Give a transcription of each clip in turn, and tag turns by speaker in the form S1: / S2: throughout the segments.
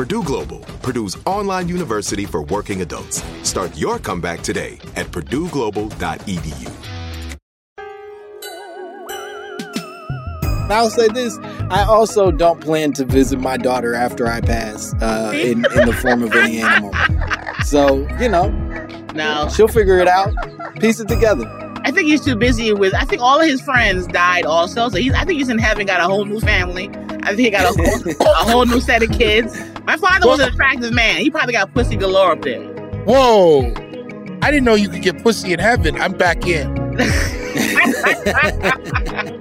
S1: Purdue Global, Purdue's online university for working adults. Start your comeback today at purdueglobal.edu.
S2: I'll say this: I also don't plan to visit my daughter after I pass uh, in, in the form of any animal. So you know,
S3: No,
S2: she'll figure it out, piece it together.
S3: I think he's too busy with. I think all of his friends died also, so he's. I think he's in heaven, got a whole new family. I think he got a whole, a whole new set of kids. My father was an attractive man. He probably got pussy galore up there.
S4: Whoa. I didn't know you could get pussy in heaven. I'm back in.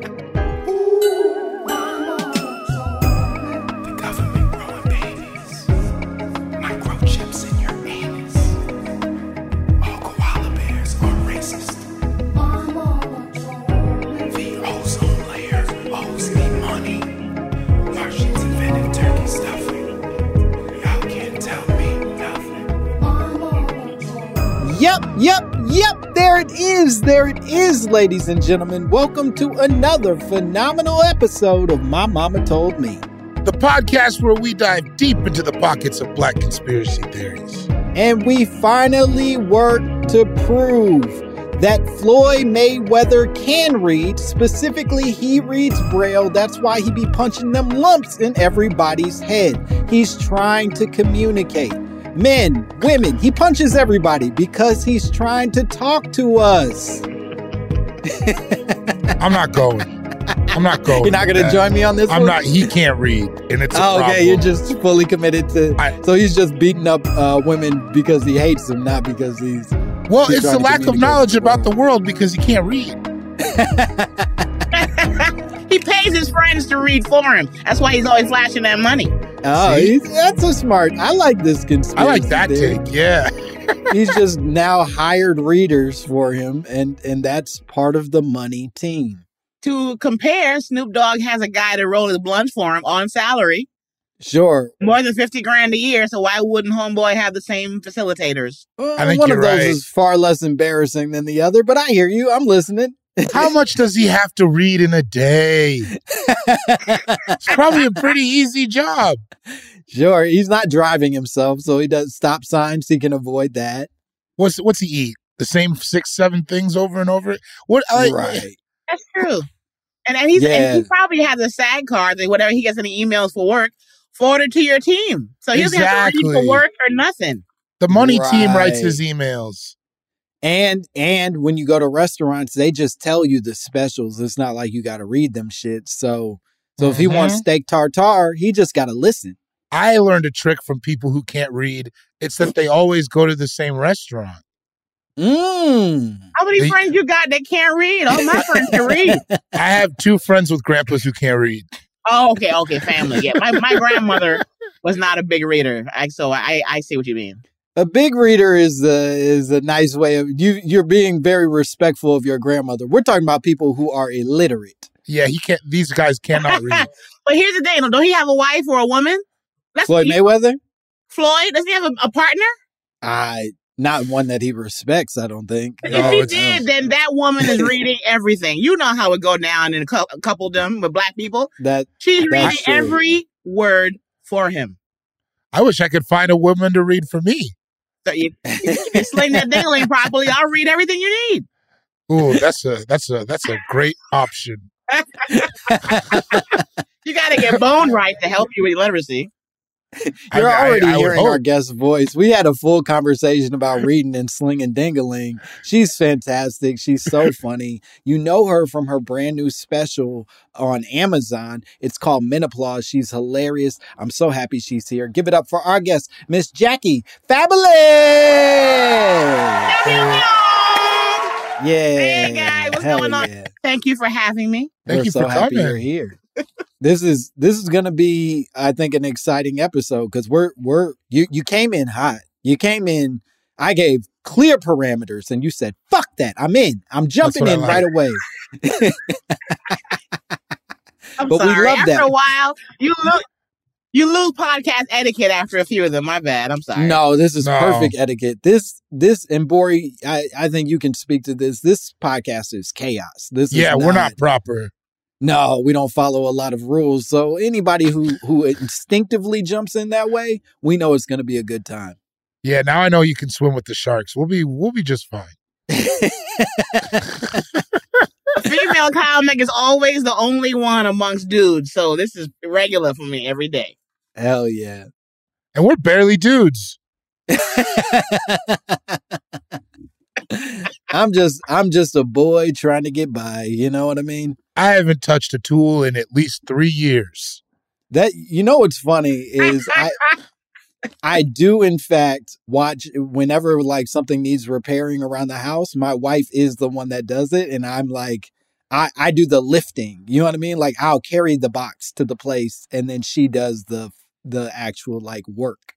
S2: Yep, yep. There it is. There it is, ladies and gentlemen. Welcome to another phenomenal episode of My Mama Told Me.
S4: The podcast where we dive deep into the pockets of black conspiracy theories.
S2: And we finally work to prove that Floyd Mayweather can read. Specifically, he reads Braille. That's why he be punching them lumps in everybody's head. He's trying to communicate. Men, women, he punches everybody because he's trying to talk to us.
S4: I'm not going. I'm not going.
S2: You're not going to join me on this
S4: I'm
S2: one?
S4: not. He can't read, and it's a
S2: Oh, okay, you're just fully committed to.
S4: I-
S2: so he's just beating up uh, women because he hates them, not because he's.
S4: well,
S2: he's
S4: it's
S2: trying
S4: a lack of knowledge about the world because he can't read.
S3: he pays his friends to read for him. That's why he's always flashing that money.
S2: Oh, he's, that's a smart. I like this conspiracy.
S4: I like that
S2: theory.
S4: take. Yeah.
S2: he's just now hired readers for him, and and that's part of the money team.
S3: To compare, Snoop Dogg has a guy to roll his blunt for him on salary,
S2: Sure,
S3: more than fifty grand a year. So why wouldn't Homeboy have the same facilitators?
S2: well,
S4: I think
S2: one of
S4: you're
S2: those
S4: right.
S2: is far less embarrassing than the other, but I hear you. I'm listening.
S4: How much does he have to read in a day? It's probably a pretty easy job.
S2: sure, he's not driving himself, so he does stop signs. He can avoid that.
S4: What's what's he eat? The same six, seven things over and over. What? I,
S2: right.
S3: That's true. And, and he's
S2: Yeah.
S3: and he probably has a SAG card that whatever he gets any emails for work, forwarded to your team. So he doesn't have to read
S4: Exactly.
S3: for work or nothing.
S4: The money team writes his emails.
S2: And and when you go to restaurants, they just tell you the specials. It's not like you got to read them shit. So so if he wants
S4: Mhm.
S2: steak tartare, he just got to listen.
S4: I learned a trick from people who can't read. It's that they always go to the same restaurant.
S2: Mmm.
S3: How many
S4: They-
S3: friends you got that can't read? All my friends can read.
S4: I have two friends with grandpas who can't read.
S3: Oh, okay, okay, family. Yeah, my, my grandmother was not a big reader, I, so I I see what you mean.
S2: A big reader is a is a nice way of you. You're being very respectful of your grandmother. We're talking about people who are illiterate.
S4: Yeah, he can't. These guys cannot read.
S3: But here's the thing: don't he have a wife or a woman? That's
S2: Floyd
S3: he-
S2: Mayweather.
S3: Floyd doesn't he have a, a partner?
S2: I Not one that he respects, I don't think.
S3: If
S4: No,
S3: he
S4: it's-
S3: did, then that woman is reading everything. You know how it go down in a cou- coupledom with black people.
S2: That
S3: She's
S2: That's
S3: reading
S2: true.
S3: every word for him.
S4: I wish I could find a woman to read for me.
S3: So you, you sling that dingling properly, I'll read everything you need.
S4: Ooh, that's a that's a that's a great option.
S3: You got to get bone right to help you with literacy.
S2: You're
S4: I- I-
S2: already
S4: I would
S2: hearing our
S4: hope.
S2: guest's voice. We had a full conversation about reading and slinging dingaling. She's fantastic. She's so funny. You know her from her brand new special on Amazon. It's called Menopause. She's hilarious. I'm so happy she's here. Give it up for our guest, Miss Jackie Fabulous. Yeah.
S3: Hey, guys, what's
S2: Hell
S3: going on?
S2: yeah.
S3: Thank you for having me.
S4: Thank
S2: We're
S4: you
S2: so
S4: for
S2: happy
S4: coming.
S2: you're here. This is this is gonna be, I think, an exciting episode because we're we're you you came in hot. You came in. I gave clear parameters, and you said, "Fuck that! I'm in. I'm jumping in
S4: like.
S2: right away."
S3: I'm
S2: But we
S3: sorry.
S2: love
S3: after
S2: that.
S3: a while, you lose you lose podcast etiquette after a few of them. My bad. I'm sorry.
S2: No, this is
S4: No.
S2: perfect etiquette. This this and Bori, I I think you can speak to this. This podcast is chaos. This is
S4: Yeah, we're not proper.
S2: No, we don't follow a lot of rules. So anybody who who instinctively jumps in that way, we know it's going to be a good time.
S4: Yeah, now I know you can swim with the sharks. We'll be we'll be just fine.
S3: Female comic is always the only one amongst dudes, so this is regular for me every day.
S2: Hell yeah.
S4: And we're barely dudes.
S2: I'm just I'm just a boy trying to get by, you know what I mean?
S4: I haven't touched a tool in at least three years.
S2: That you know what's funny is I I do in fact watch whenever like something needs repairing around the house, my wife is the one that does it and I'm like I I do the lifting. You know what I mean? Like I'll carry the box to the place and then she does the the actual like work.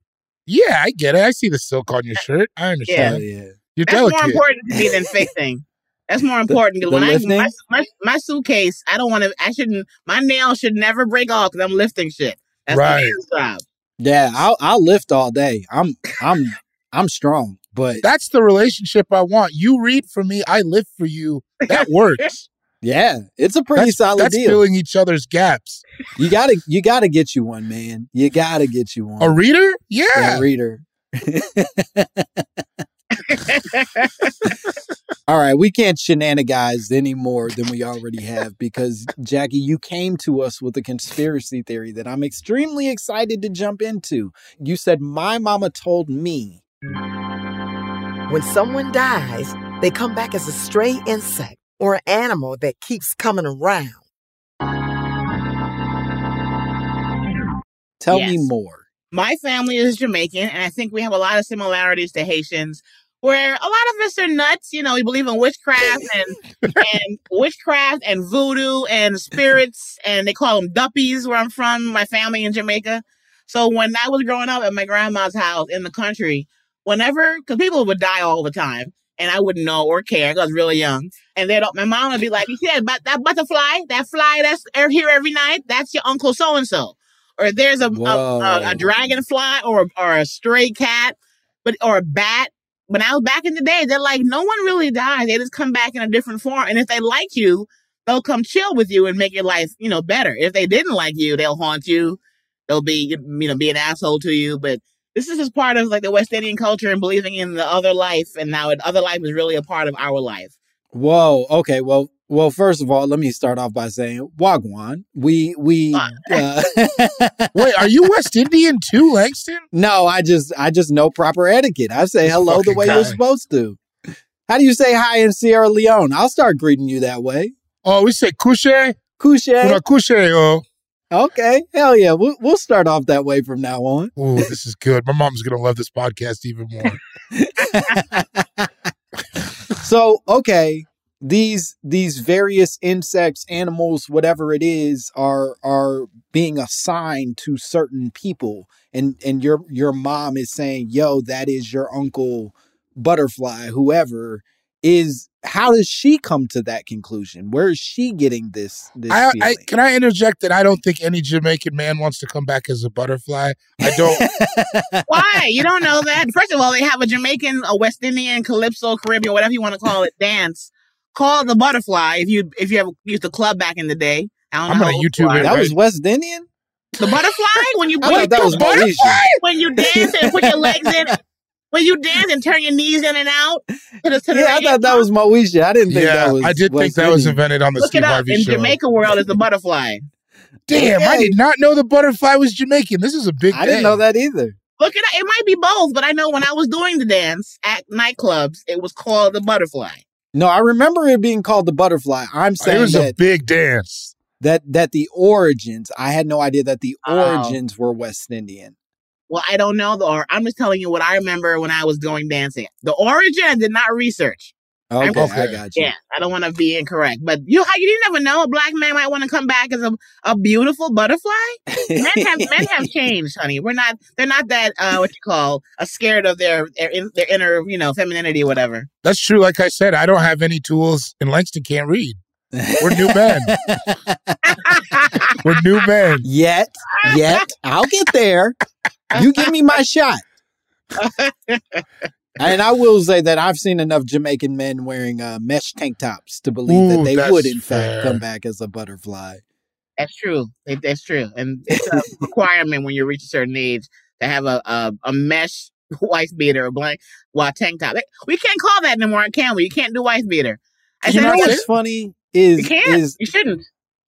S4: Yeah, I get it. I see the silk on your shirt. I understand.
S2: yeah.
S4: You're
S3: That's more important to me than fixing. That's more important because
S2: the
S3: when I
S2: lifting?
S3: my, my, my suitcase, I don't want to. I shouldn't. My nails should never break off because I'm lifting shit. That's
S4: Right.
S3: the job.
S2: Yeah, I'll I'll lift all day. I'm I'm I'm strong, but
S4: That's the relationship I want. You read for me, I live for you. That works.
S2: yeah, it's a pretty
S4: that's
S2: solid
S4: that's
S2: deal.
S4: filling each other's gaps.
S2: You gotta you gotta get you one, man. You gotta get you one.
S4: A reader? Yeah.
S2: Yeah, reader. All right, we can't shenaniganize any more than we already have because Jackie, you came to us with a conspiracy theory that I'm extremely excited to jump into. You said my mama told me.
S5: When someone dies, they come back as a stray insect or an animal that keeps coming around.
S2: Tell me more.
S3: My family is Jamaican, and I think we have a lot of similarities to Haitians. Where a lot of us are nuts, you know, we believe in witchcraft and and witchcraft and voodoo and spirits, and they call them duppies where I'm from, my family in Jamaica. So when I was growing up at my grandma's house in the country, whenever because people would die all the time, and I wouldn't know or care. 'cause I was really young, and then my mom would be like, "You see that, but- that butterfly, that fly that's er- here every night? That's your uncle so and so." Or there's a, a, a, a dragonfly or or a stray cat, but or a bat. When I was back in the day, they're like, no one really dies. They just come back in a different form, and if they like you, they'll come chill with you and make your life, you know, better. If they didn't like you, they'll haunt you. They'll be, you know, be an asshole to you. But this is just part of like the West Indian culture and believing in the other life, and now the other life is really a part of our life.
S2: Whoa. Okay. Well. Well. First of all, let me start off by saying Wagwan. We we. Uh,
S4: Wait, are you West Indian too, Langston?
S2: no, I just I just know proper etiquette. I say hello the way you're supposed to. How do you say hi in Sierra Leone? I'll start greeting you that way.
S4: Oh, we say couche.
S2: Couche.
S4: Una couche, oh.
S2: Okay. Hell yeah. We'll we'll start off that way from now on.
S4: Ooh, this is good. My mom's gonna love this podcast even more.
S2: so okay these these various insects animals whatever it is are are being assigned to certain people and and your your mom is saying yo that is your uncle butterfly whoever is how does she come to that conclusion? Where is she getting this this
S4: I, I can I interject that I don't think any Jamaican man wants to come back as a butterfly. I don't.
S3: Why? You don't know that. First of all, they have a Jamaican, a West Indian, Calypso, Caribbean, whatever you want to call it, dance called the Butterfly. If you if you ever used the club back in the day, I don't
S4: I'm
S3: know.
S4: gonna YouTube it.
S2: that
S4: right-
S2: was West Indian.
S3: The butterfly when you
S2: I thought that was Mauritius.
S3: when you dance and put your legs in. When you dance and turn your knees in and out to the to the
S2: Yeah, I thought that was Moesha. I didn't think
S4: yeah,
S2: that was.
S4: I did think
S2: West
S4: that was invented on the
S3: Look
S4: Steve
S3: it up.
S4: Harvey
S3: In
S4: show.
S3: Jamaica world, it's the butterfly.
S4: Damn, I did not know the butterfly was Jamaican. This is a big.
S2: I didn't know that either.
S3: Look it up. It might be both, but I know when I was doing the dance at nightclubs, it was called the butterfly.
S2: No, I remember it being called the butterfly. I'm saying
S4: It
S2: saying
S4: was a big dance.
S2: that that the origins. I had no idea that the
S3: Oh.
S2: origins were West Indian.
S3: Well, I don't know the or I'm just telling you what I remember when I was going dancing. The origin I did not research.
S2: Okay,
S4: Okay.
S2: I got you.
S3: Yeah, I don't want to be incorrect, but you you didn't never know a black man might want to come back as a, a beautiful butterfly. Men have men have changed, honey. We're not they're not that uh what you call a scared of their their in, their inner you know femininity or whatever.
S4: That's true. Like I said, I don't have any tools, and Langston can't read. We're new men. We're new men.
S2: yet, yet, I'll get there. You give me my shot. And I will say that I've seen enough Jamaican men wearing uh, mesh tank tops to believe that they would, in
S4: fair.
S2: fact, come back as a butterfly.
S3: That's true. It, that's true, and it's a requirement when you reach a certain age to have a a, a mesh wife beater or blank well tank top. We can't call that anymore, can we? You can't do wife beater. I
S2: You
S3: said,
S2: know what's funny is
S3: you can't.
S2: is
S3: you shouldn't.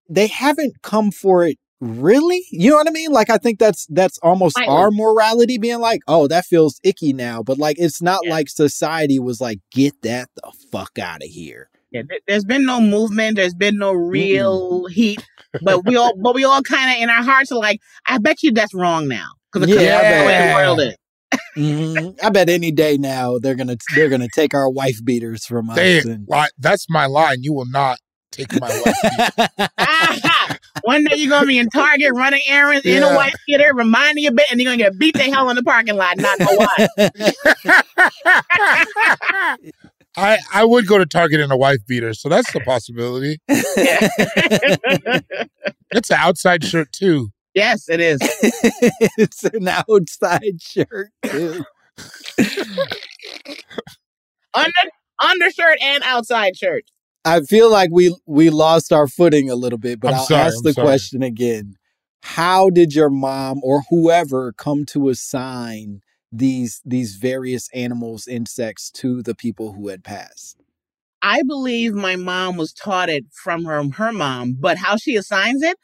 S2: they haven't come for it really. You know what I mean? Like I think that's that's almost
S3: Slightly.
S2: our morality being like, oh, that feels icky now. But like it's not
S3: Yeah.
S2: like society was like, get that the fuck out of here.
S3: Yeah, there- there's been no movement. There's been no real heat. But we all, but we all kind of in our hearts are like, I bet you that's wrong now because
S2: Yeah, I
S3: the way
S4: bet.
S3: the world is.
S2: Mhm. I bet any day now they're gonna they're gonna take our wife beaters from us.
S4: They,
S2: and-
S4: li- that's my line. You will not take my wife.
S3: One day you're gonna be in Target running errands in
S4: Yeah.
S3: a white skater, reminding you bit, and you're gonna get beat the hell in the parking lot. Not know why.
S4: I I would go to Target in a wife beater, so that's a possibility. It's an outside shirt too.
S3: yes, it is.
S2: it's an outside shirt. too.
S3: Under undershirt and outside shirt.
S2: I feel like we we lost our footing a little bit, but
S4: I'm
S2: I'll
S4: sorry,
S2: ask
S4: I'm
S2: the
S4: sorry.
S2: question again. How did your mom or whoever come to assign these these various animals, insects to the people who had passed?
S3: I believe my mom was taught it from her her mom, but how she assigns it,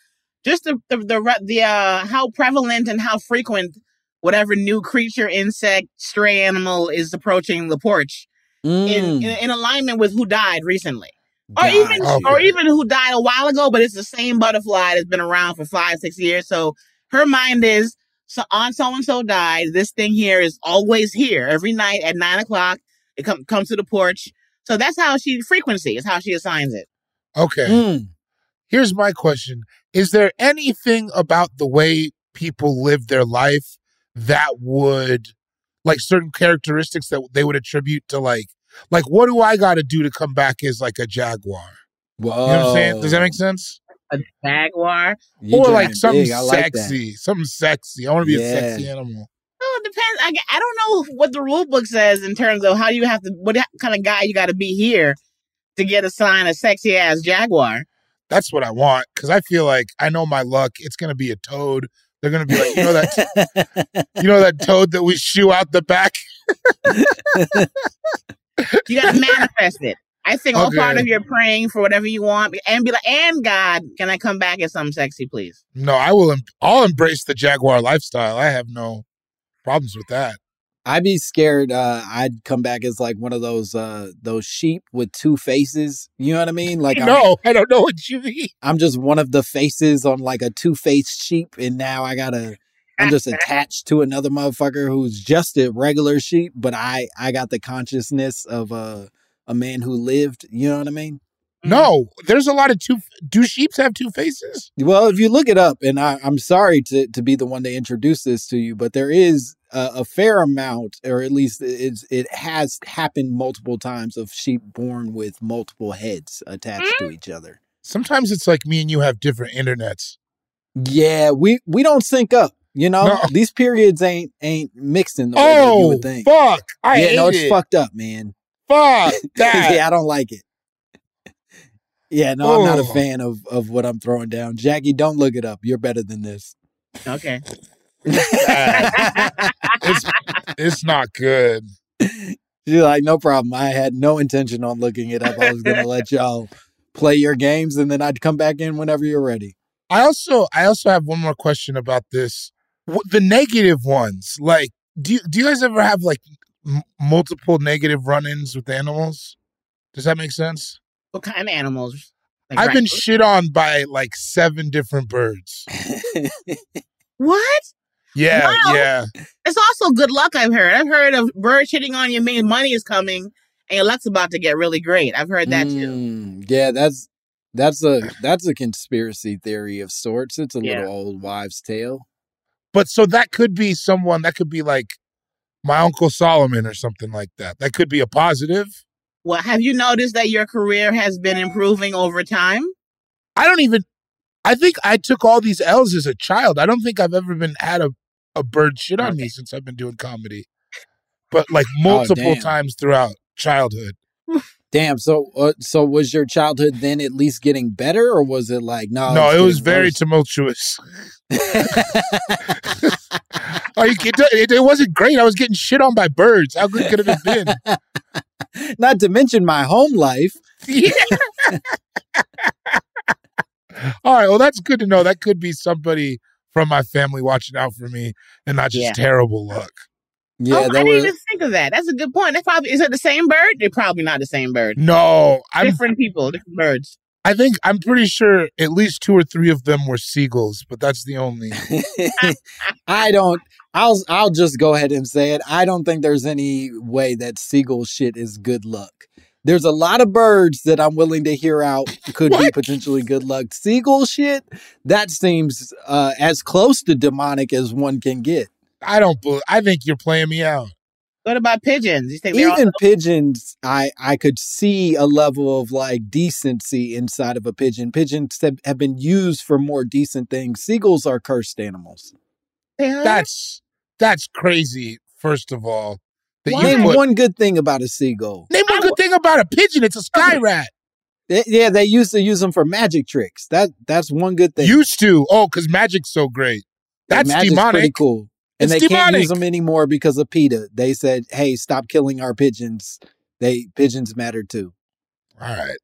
S3: just the the the, the uh, how prevalent and how frequent whatever new creature, insect, stray animal is approaching the porch in,
S2: Mm,
S3: in in alignment with who died recently, or even.
S4: Oh,
S3: or even who died a while ago, but it's the same butterfly that's been around for five six years. So her mind is so on so and so died. This thing here is always here every night at nine o'clock. It come, comes to the porch. So that's how she frequency is how she assigns it.
S4: Okay.
S2: Mm.
S4: Here's my question: Is there anything about the way people live their life that would, like, certain characteristics that they would attribute to, like, like what do I got to do to come back as like a jaguar?
S2: Whoa.
S4: You know what I'm saying? Does that make sense?
S3: A jaguar.
S2: You
S4: or like something
S2: big. I like that.
S4: sexy, something sexy. I want to be
S2: Yeah.
S4: a sexy animal.
S3: Well, it depends. I, I don't know what the rule book says in terms of how you have to, what kind of guy you got to be here to get assigned a sexy ass jaguar.
S4: That's what I want because I feel like I know my luck. It's gonna be a toad. They're gonna be like, you know that, you know that toad that we shoo out the back.
S3: You got to manifest it. I think all part of your praying for whatever you want and be like, and God, can I come back as something sexy, please?
S4: No, I will. Em- I'll embrace the jaguar lifestyle. I have no problems with that.
S2: I'd be scared. Uh, I'd come back as like one of those uh, those sheep with two faces. You know what I mean? Like I'm,
S4: no, I don't know what you mean.
S2: I'm just one of the faces on like a two faced sheep, and now I gotta. I'm just attached to another motherfucker who's just a regular sheep, but I I got the consciousness of a a man who lived. You know what I mean?
S4: No, mm. there's a lot of two. Do sheeps have two faces?
S2: Well, if you look it up, and I, I'm sorry to to be the one to introduce this to you, but there is a, a fair amount, or at least it's it has happened multiple times of sheep born with multiple heads attached to mm. each other.
S4: Sometimes it's like me and you have different internets.
S2: Yeah, we we don't sync up. You know,
S4: No.
S2: these periods ain't ain't mixing the way that you
S4: Oh,
S2: would think.
S4: fuck. I
S2: yeah,
S4: hate
S2: no, it's
S4: it.
S2: fucked up, man.
S4: Fuck that.
S2: yeah, I don't like it. Yeah, no, I'm not a
S4: Oh.
S2: fan of of what I'm throwing down. Jackie, don't look it up. You're better than this.
S3: Okay.
S4: it's it's not good.
S2: She's like, no problem. I had no intention on looking it up. I was gonna let y'all play your games, and then I'd come back in whenever you're ready.
S4: I also I also have one more question about this. Wh- The negative ones, like, do you do you guys ever have like m- multiple negative run-ins with animals? Does that make sense?
S3: What kind of animals? Like
S4: I've been
S3: raccoons?
S4: shit on by like seven different birds.
S3: What?
S4: Yeah,
S3: Wow.
S4: yeah.
S3: It's also good luck. I've heard. I've heard of birds hitting on you means money is coming and your luck's about to get really great. I've heard that too.
S2: Mm, yeah, that's that's a that's a conspiracy theory of sorts. It's a
S3: Yeah.
S2: little old wives' tale.
S4: But so that could be someone that could be like my uncle Solomon or something like that. That could be a positive.
S3: Well, have you noticed that your career has been improving over time?
S4: I don't even. I think I took all these L's as a child. I don't think I've ever been had a, a bird shit on me since I've been doing comedy, but like oh, multiple
S2: Oh,
S4: times throughout childhood.
S2: Damn. So, uh, so was your childhood then at least getting better, or was it like no?
S4: no, it was very
S2: worse?
S4: tumultuous. You, it, it, it wasn't great. I was getting shit on by birds. How good could it have been?
S2: Not to mention my home life.
S4: Yeah. All right. Well, that's good to know. That could be somebody from my family watching out for me and not just
S3: Yeah.
S4: terrible luck.
S2: Yeah,
S3: oh, I didn't
S2: was.
S3: even think of that. That's a good point. That's probably is it the same bird? They're probably not the same bird.
S4: No, I'm
S3: different people, different birds.
S4: I think I'm pretty sure at least two or three of them were seagulls, but that's the only.
S2: I don't. I'll I'll just go ahead and say it. I don't think there's any way that seagull shit is good luck. There's a lot of birds that I'm willing to hear out could be potentially good luck. Seagull shit that seems uh, as close to demonic as one can get.
S4: I don't. bel I think you're playing me out.
S3: What about pigeons? You think
S2: Even
S3: all,
S2: pigeons, I I could see a level of like decency inside of a pigeon. Pigeons have, have been used for more decent things. Seagulls are cursed animals.
S3: they are?
S4: That's that's crazy. First of all, that you
S2: Name
S4: put-
S2: one good thing about a seagull.
S4: name one good thing about a pigeon. It's a sky rat.
S2: They- yeah, they used to use them for magic tricks. That that's one good thing.
S4: Used to. Oh, because magic's so great. That's
S2: Magic's
S4: demonic.
S2: pretty cool. And
S4: It's
S2: they can't use them anymore because of PETA. They said, "Hey, stop killing our pigeons. They pigeons matter too."
S4: All right.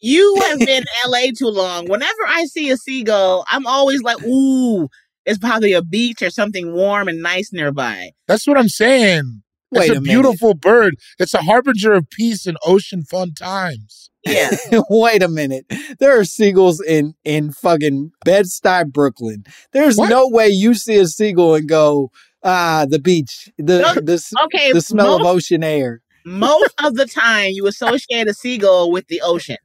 S3: You have been in LA too long. Whenever I see a seagull, I'm always like, ooh, it's probably a beach or something warm and nice nearby.
S4: That's what I'm saying.
S2: Wait
S4: it's
S2: a
S4: a,
S2: minute.
S4: beautiful bird. It's a harbinger of peace and ocean fun times.
S3: Yeah.
S2: Wait a minute. There are seagulls in in fucking Bed-Stuy, Brooklyn. There's
S4: What?
S2: no way you see a seagull and go, "Ah, the beach, the
S3: No,
S2: the,
S3: Okay.
S2: the smell of ocean air."
S3: most of the time, you associate a seagull with the ocean.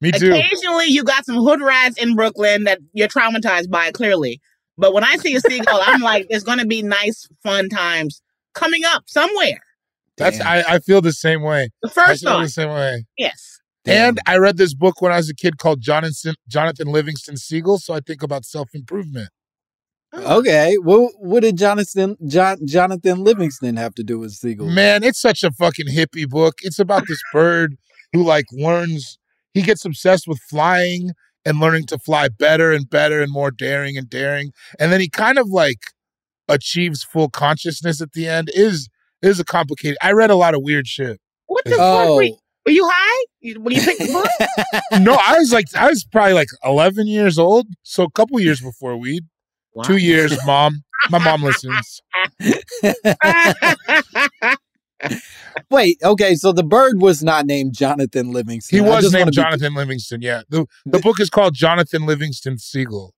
S4: Me too.
S3: Occasionally, you got some hood rats in Brooklyn that you're traumatized by, clearly. But when I see a seagull, I'm like, there's going to be nice, fun times coming up somewhere.
S4: That's
S2: Damn.
S4: I, I feel the same way.
S3: The
S4: I
S3: first
S4: feel the same way.
S3: yes.
S4: And I read this book when I was a kid called Jonathan Jonathan Livingston Seagull, so I think about self improvement. Oh.
S2: Okay, well, what did Jonathan John, Jonathan Livingston have to do with seagulls?
S4: Man, it's such a fucking hippie book. It's about this bird who like learns he gets obsessed with flying and learning to fly better and better and more daring and daring. And then he kind of like achieves full consciousness at the end. Is is a complicated I read a lot of weird shit.
S3: What the fuck?
S2: Oh,
S3: Were you, were you high You- when you picked the book?
S4: No, I was like I was probably like eleven years old. So a couple years before weed.
S3: Wow.
S4: Two years, mom. My mom listens.
S2: Wait, okay, so the bird was not named Jonathan Livingston.
S4: He was
S2: just wanna
S4: named
S2: be-
S4: Jonathan Livingston. Yeah. The the book is called Jonathan Livingston Seagull.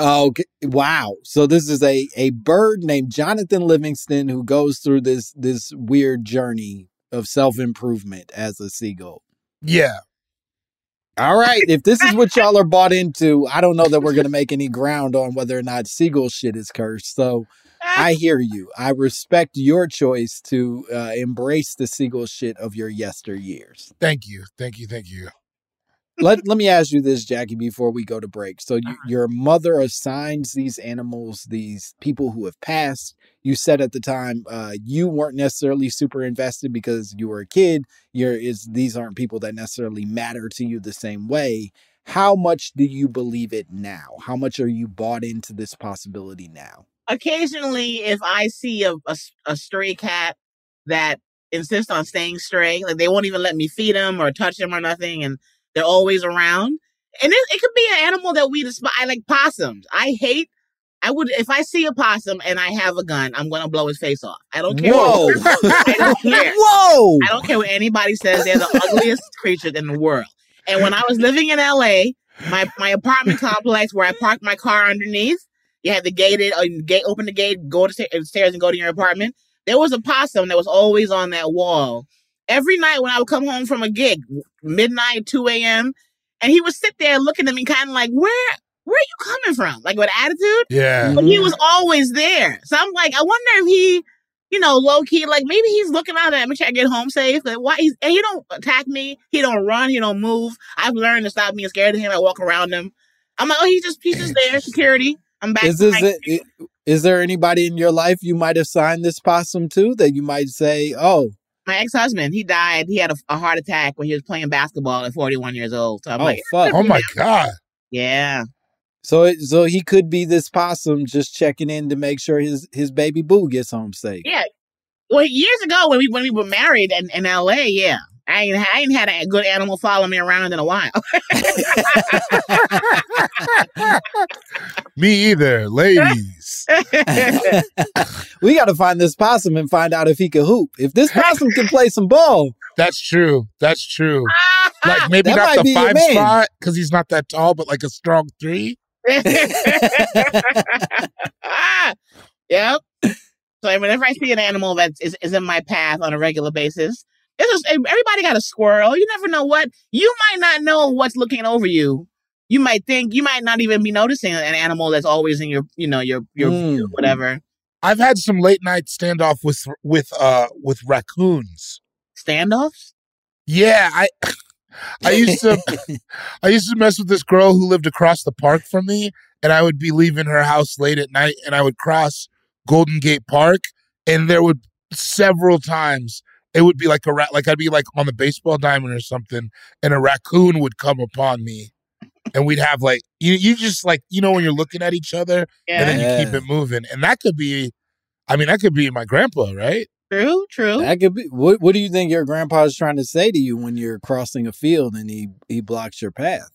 S2: Okay. wow. So this is a a bird named Jonathan Livingston who goes through this this weird journey of self improvement as a seagull.
S4: Yeah.
S2: All right, if this is what y'all are bought into, I don't know that we're gonna make any ground on whether or not seagull shit is cursed. So I hear you. I respect your choice to uh, embrace the seagull shit of your yesteryears.
S4: Thank you, thank you, thank you.
S2: Let let me ask you this, Jackie, before we go to break. So you, your mother assigns these animals, these people who have passed. You said at the time uh, you weren't necessarily super invested because you were a kid. You're is these aren't people that necessarily matter to you the same way. How much do you believe it now? How much are you bought into this possibility now?
S3: Occasionally, if I see a, a, a stray cat that insists on staying stray, like they won't even let me feed them or touch them or nothing, and they're always around. And it, it could be an animal that we despise, I like possums. I hate. I would if I see a possum and I have a gun, I'm gonna blow his face off. I don't care.
S2: Whoa!
S3: I don't care.
S2: Whoa!
S3: I don't care what anybody says. They're the ugliest creatures in the world. And when I was living in LA, my my apartment complex where I parked my car underneath, you had the gated, uh, gate, open the gate, go to the stairs and go to your apartment. There was a possum that was always on that wall. Every night when I would come home from a gig, midnight, 2 a.m., and he would sit there looking at me kind of like, where, where are you coming from? Like with attitude.
S4: Yeah.
S3: But he was mm-hmm. always there. So I'm like, I wonder if he, you know, low key, like maybe he's looking out at me, sure to get home safe. Like why he's and he don't attack me, he don't run, he don't move. I've learned to stop being scared of him. I walk around him. I'm like, oh, he's just he's just there, security. I'm back.
S2: Is this
S3: my-
S2: it, is there anybody in your life you might have signed this possum to that you might say, oh,
S3: my ex-husband, he died. He had a, a heart attack when he was playing basketball at 41 years old. So I'm
S2: oh
S3: like,
S2: fuck?
S4: Oh my god.
S3: yeah.
S2: So it, so he could be this possum just checking in to make sure his his baby boo gets home safe.
S3: Yeah. Well, years ago when we when we were married in, in LA, yeah. I ain't, I ain't had a good animal follow me around in a while.
S4: Me either, ladies.
S2: we got to find this possum and find out if he can hoop. If this possum can play some ball,
S4: That's true. That's true. Like maybe
S2: That
S4: not the five spot because he's not that tall, but like a strong three.
S3: yep. So whenever I see an animal that is, is in my path on a regular basis, it's just, everybody got a squirrel. You never know what you might not know what's looking over you. You might think you might not even be noticing an animal that's always in your, you know, your your view,
S2: Mm.
S3: whatever
S4: I've had some late night standoff with with uh with raccoons.
S3: standoffs.
S4: Yeah, I I used to I used to mess with this girl who lived across the park from me, and I would be leaving her house late at night, and I would cross Golden Gate Park, and there would several times it would be like a rat, like I'd be like on the baseball diamond or something, and a raccoon would come upon me, and we'd have like you you just like you know when you're looking at each other, and then
S3: Yeah,
S4: you keep it moving, and that could be, I mean that could be my grandpa, right?
S3: true, true.
S2: that could be. What What do you think your grandpa's trying to say to you when you're crossing a field and he he blocks your path?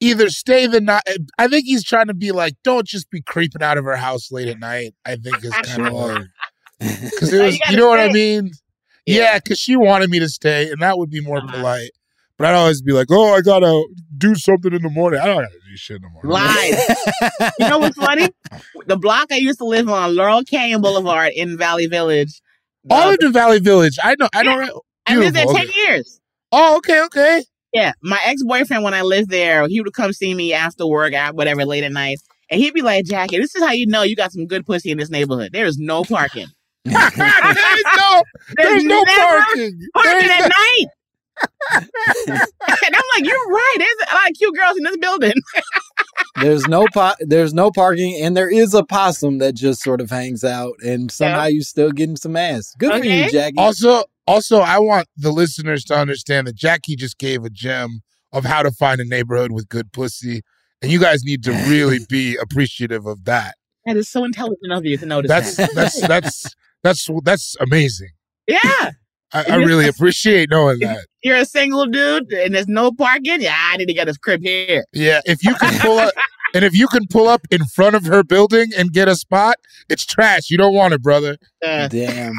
S4: either stay the night. Eh, I think he's trying to be like, don't just be creeping out of her house late at night. I think is kind of like because it
S3: oh,
S4: was,
S3: you
S4: you,
S3: gotta
S4: know what I mean? Yeah, because she wanted me to stay, and that would be more polite. But I'd always be like, oh, I gotta do something in the morning. I don't gotta do shit in the morning.
S3: Lies. you know what's funny? The block I used to live on, Laurel Canyon Boulevard in Valley Village.
S4: I
S3: uh,
S4: lived in Valley Village. I know. I don't.
S3: I lived there 10 years.
S4: Oh, okay, okay.
S3: Yeah, my ex boyfriend, when I lived there, he would come see me after work, at whatever, late at night. And he'd be like, Jackie, this is how you know you got some good pussy in this neighborhood. There is no parking.
S4: There's no, there's no parking.
S3: Parking
S4: There's
S3: at
S4: no-
S3: night. and I'm like, you're right. There's a lot of cute girls in this building.
S2: there's no po- There's no parking, and there is a possum that just sort of hangs out, and somehow you're still getting some ass. Good for you, Jackie.
S4: Also, also, I want the listeners to understand that Jackie just gave a gem of how to find a neighborhood with good pussy, and you guys need to really be appreciative of that.
S3: That is so intelligent of you to notice
S4: That's
S3: that.
S4: that's that's that's that's amazing.
S3: Yeah.
S4: I, I really appreciate knowing that.
S3: You're a single dude and there's no parking. Yeah, I need to get a crib here.
S4: Yeah, if you can pull up, and if you can pull up in front of her building and get a spot, it's trash. You don't want it, brother.
S3: Uh,
S2: Damn.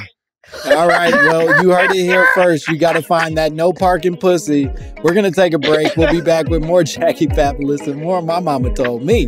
S2: All right. Well, you heard it here first. You got to find that no parking pussy. We're going to take a break. We'll be back with more Jackie Fabulous and more My Mama Told Me.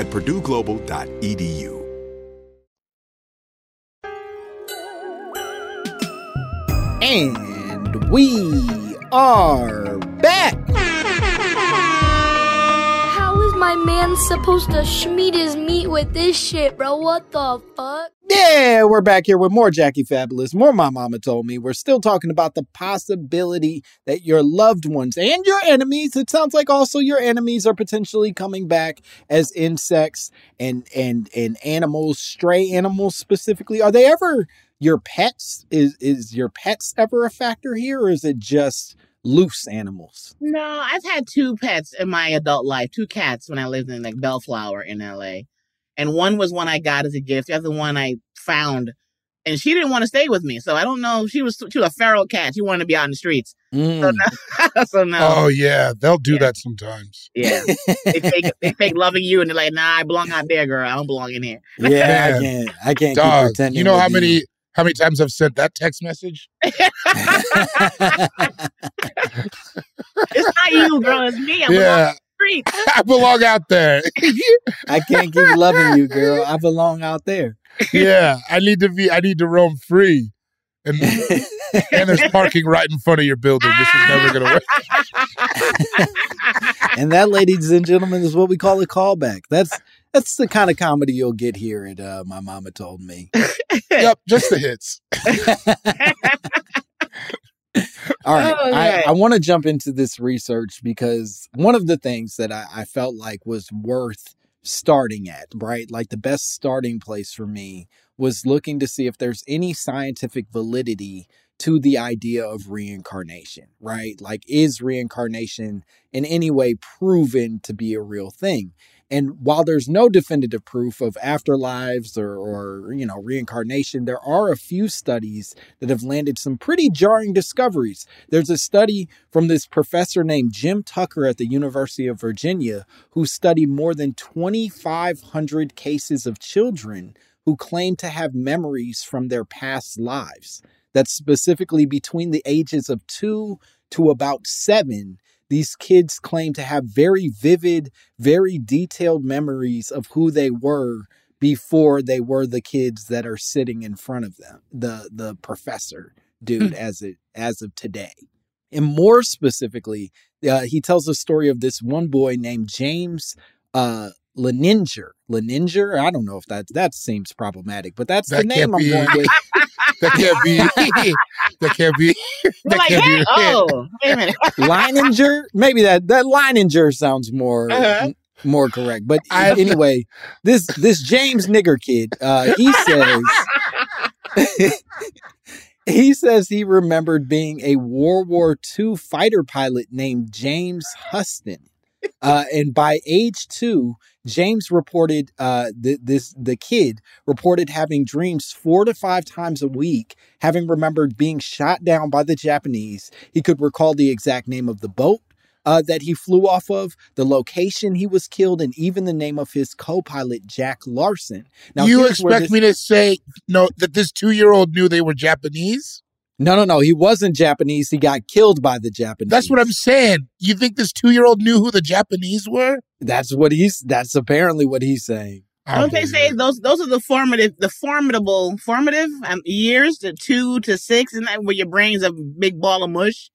S1: at purdueglobal.edu.
S2: And we are back.
S6: My man supposed to schmeat his meat with this shit, bro? What the fuck?
S2: Yeah, we're back here with more Jackie Fabulous, more My Mama Told Me. We're still talking about the possibility that your loved ones and your enemies, it sounds like also your enemies are potentially coming back as insects and and and animals, stray animals specifically. Are they ever your pets? Is is your pets ever a factor here or is it just loose animals?
S3: No, I've had two pets in my adult life, two cats when I lived in like Bellflower in LA. And one was one I got as a gift, the other one I found. And she didn't want to stay with me. So I don't know. She was she was a feral cat. She wanted to be out in the streets. So
S2: Mm.
S3: no. so no.
S4: Oh yeah, they'll do
S3: Yeah.
S4: that sometimes.
S3: Yeah. they take they take loving you and they're like, nah, I belong out there, girl. I don't belong in here.
S2: Yeah, I can't I can't keep
S4: Dog,
S2: pretending.
S4: you know how
S2: with
S4: many how many times I've sent that text message?
S3: It's not you, girl. It's me. I'm
S4: yeah,
S3: on the street.
S4: I belong out there.
S2: I can't keep loving you, girl. I belong out there.
S4: yeah, I need to be. I need to roam free. And and there's parking right in front of your building. This is never gonna work.
S2: and that, ladies and gentlemen, is what we call a callback. That's that's the kind of comedy you'll get here at uh, My Mama Told Me.
S4: Yep, just the hits.
S2: All right.
S3: Oh,
S2: I. I want to jump into this research because one of the things that I, I felt like was worth starting at, right? Like the best starting place for me was looking to see if there's any scientific validity to the idea of reincarnation, right? Like, is reincarnation in any way proven to be a real thing? And while there's no definitive proof of afterlives or, or you know reincarnation, there are a few studies that have landed some pretty jarring discoveries. There's a study from this professor named Jim Tucker at the University of Virginia who studied more than 2,500 cases of children who claim to have memories from their past lives. That's specifically between the ages of two to about seven. These kids claim to have very vivid, very detailed memories of who they were before they were the kids that are sitting in front of them, the the professor dude as it as of today. And more specifically, uh, he tells the story of this one boy named James uh, Leninger. Leninger, I don't know if that that seems problematic, but that's the name
S4: can't
S2: I'm
S4: be-
S2: going with.
S4: That can't be. that can't be.
S3: They're
S4: That
S3: like,
S4: can't
S3: hey,
S4: be.
S3: oh, wait a minute.
S2: Leininger, maybe that that Leininger sounds more
S3: Uh-huh.
S2: m- more correct. But
S4: I-
S2: anyway, this this James Nigger kid, uh, he says He says he remembered being a World War II fighter pilot named James Huston. Uh, and by age two, James reported uh, th- this the kid reported having dreams four to five times a week, having remembered being shot down by the Japanese. He could recall the exact name of the boat uh, that he flew off of, the location he was killed, and even the name of his co-pilot Jack Larson. Now,
S4: you expect
S2: this-
S4: me to say no that this two year old knew they were Japanese?
S2: No, no, no. He wasn't Japanese. He got killed by the Japanese.
S4: That's what I'm saying. You think this two year old knew who the Japanese were?
S2: That's what he's. That's apparently what he's saying.
S3: Don't they say those those are the formative, the formidable, formative um, years, the two to six, and that where your brain's a big ball of mush.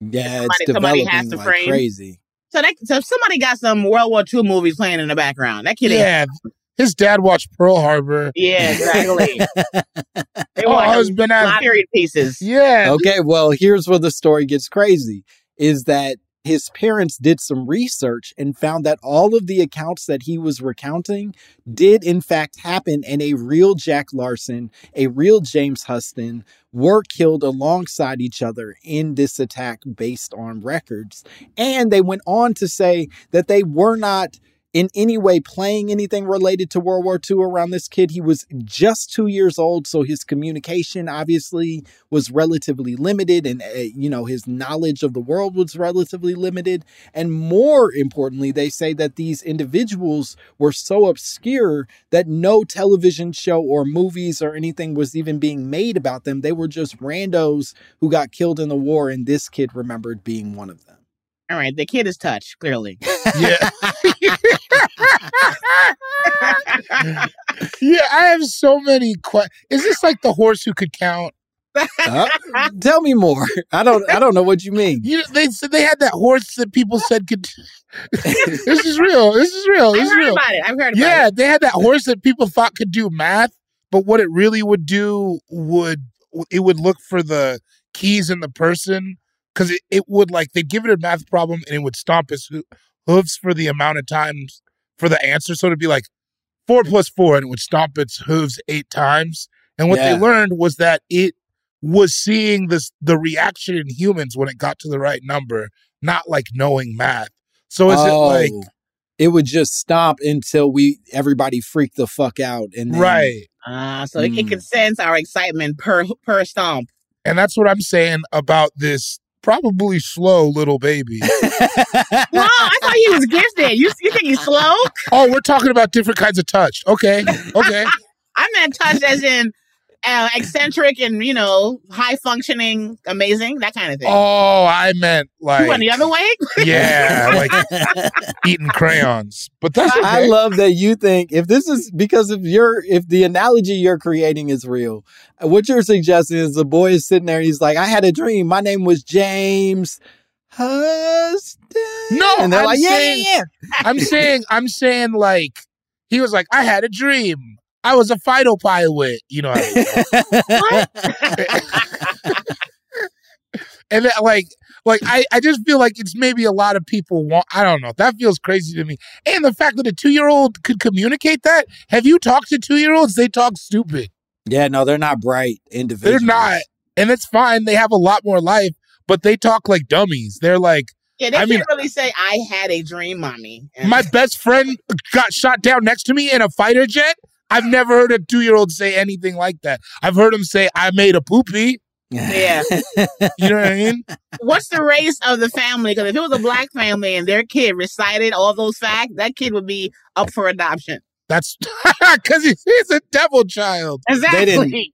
S2: Yeah, it's
S3: Somebody- somebody
S2: developing
S3: has to
S2: like
S3: frame.
S2: crazy.
S3: So that so if somebody got some World War II movies playing in the background. That kid, ain't-
S4: Yeah. His dad watched Pearl Harbor.
S3: yeah, exactly. they
S4: Oh,
S3: want
S4: husband has-
S3: period pieces.
S4: Yeah.
S2: Okay, well, here's where the story gets crazy is that his parents did some research and found that all of the accounts that he was recounting did in fact happen and a real Jack Larsen, a real James Huston were killed alongside each other in this attack based on records. And they went on to say that they were not in any way playing anything related to World War II around this kid. He was just two years old, so his communication obviously was relatively limited, and uh, you know his knowledge of the world was relatively limited. And more importantly, they say that these individuals were so obscure that no television show or movies or anything was even being made about them. They were just randos who got killed in the war, and this kid remembered being one of them.
S3: All right, the kid is touched clearly.
S4: Yeah. yeah, I have so many questions. Is this like the horse who could count?
S2: Uh, tell me more. I don't. I don't know what you mean.
S4: You know, they said they had that horse that people said could. this is real. This is real. This
S3: I've
S4: is
S3: heard
S4: real.
S3: about it. I've heard about
S4: Yeah,
S3: it.
S4: they had that horse that people thought could do math, but what it really would do would it would look for the keys in the person because it, it would like they'd give it a math problem and it would stomp its hoo- hooves for the amount of times for the answer. So it'd be like four plus four, and it would stomp its hooves eight times. And what
S2: Yeah.
S4: they learned was that it was seeing this the reaction in humans when it got to the right number, not like knowing math. So is it like
S2: Oh, it would just stop until we everybody freaked the fuck out and then,
S4: right?
S3: Ah, so it, it
S2: Mm.
S3: can sense our excitement per per stomp.
S4: And that's what I'm saying about this probably slow little baby.
S3: Well, I thought he was gifted. You you think he's slow?
S4: oh, we're talking about different kinds of touch. Okay. Okay.
S3: I meant touch as in uh, eccentric and you know high functioning, amazing, that kind of thing.
S4: oh, I meant
S3: you
S4: like
S3: went the other way?
S4: yeah, like eating crayons. But that's okay.
S2: I love that you think if this is because if you're if the analogy you're creating is real, what you're suggesting is the boy is sitting there he's like, I had a dream. My name was James Huston.
S4: No,
S2: and they're
S4: I'm
S2: like, yeah,
S4: saying-
S2: yeah, yeah.
S4: I'm saying I'm saying like he was like, I had a dream. I was a fighter pilot. You know what I mean? and that, like like I, I just feel like it's maybe a lot of people want i don't know that feels crazy to me and the fact that a two-year-old could communicate that have you talked to two-year-olds they talk stupid
S2: Yeah, no, they're not bright individuals.
S4: they're not and it's fine they have a lot more life but they talk like dummies they're like
S3: Yeah, they
S4: I
S3: can't
S4: mean-
S3: really say I had a dream, mommy.
S4: My best friend got shot down next to me in a fighter jet i've never heard a two-year-old say anything like that i've heard him say i made a poopy
S3: yeah.
S4: you know what i mean
S3: What's the race of the family? Because if it was a black family and their kid recited all those facts, that kid would be up for adoption.
S4: that's because he's, he's a devil child
S3: Exactly.
S2: didn't-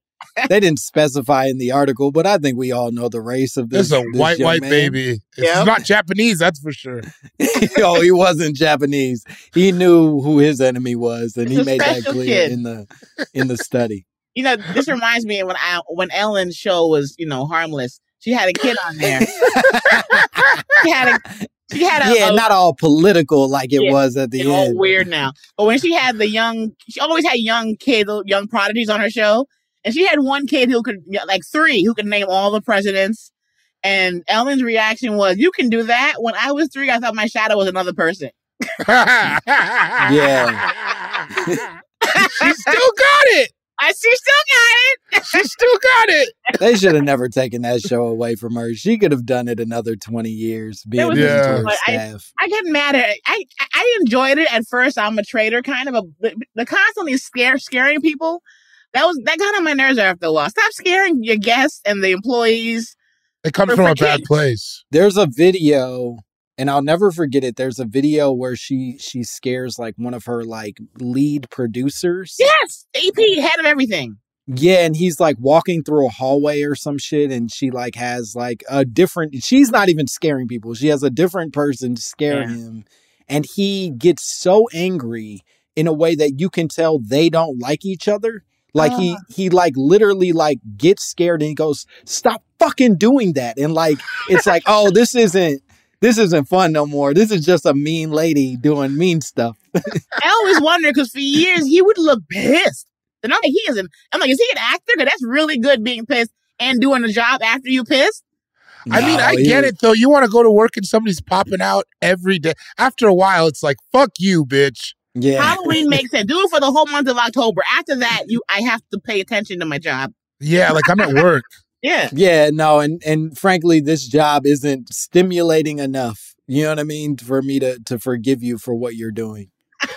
S2: they didn't specify in the article, but I think we all know the race of this.
S4: This is a
S2: this
S4: white, white
S2: man.
S4: baby. It's
S3: Yep.
S4: not Japanese, that's for sure.
S2: oh, he wasn't Japanese. He knew who his enemy was, and
S3: It's
S2: he made that
S3: special
S2: clear
S3: kid.
S2: in the in the study.
S3: You know, this reminds me of when I when Ellen's show was, you know, harmless. She had a kid on there. she had a she had a,
S2: yeah,
S3: a-
S2: not all political like it
S3: Yeah,
S2: was at the
S3: It's all
S2: end.
S3: weird now. But when she had the young, she always had young kids, young prodigies on her show, and she had one kid who could, like three, who could name all the presidents. And Ellen's reaction was, "You can do that." When I was three, I thought my shadow was another person.
S4: yeah. she still got it.
S3: I she still got it.
S4: She still got it.
S2: They should have never taken that show away from her. She could have done it another 20 years being
S3: was-
S2: a
S4: Yeah.
S2: mentor
S3: But I-
S2: staff.
S3: I get mad at it. I I enjoyed it at first. I'm a traitor, kind of a the, the constantly scare scaring people. That was that got on my nerves after a while. Stop scaring your guests and the employees.
S4: It comes
S3: For-
S4: from
S3: for
S4: a bad place.
S2: There's a video and I'll never forget it. There's a video where she she scares like one of her like lead producers.
S3: Yes, AP head of everything.
S2: Yeah, and he's like walking through a hallway or some shit, and she like has like a different. She's not even scaring people. She has a different person scaring
S3: Yeah.
S2: him, and he gets so angry in a way that you can tell they don't like each other. Like he
S3: Ah.
S2: he like literally like gets scared and he goes, "Stop fucking doing that!" And like it's like, oh, this isn't this isn't fun no more. This is just a mean lady doing mean stuff.
S3: I always wonder because for years he would look pissed, and I'm like, he isn't. I'm like, is he an actor? Because that's really good being pissed and doing the job after you pissed.
S4: I mean, I
S2: he-
S4: get it though. You want to go to work and somebody's popping out every day. After a while, it's like, fuck you, bitch.
S2: Yeah,
S3: Halloween makes sense. Do it for the whole month of October. After that, you I have to pay attention to my job.
S4: Yeah, like I'm at work.
S3: Yeah.
S2: Yeah, no, and and frankly, this job isn't stimulating enough. You know what I mean? For me to to forgive you for what you're doing.
S3: At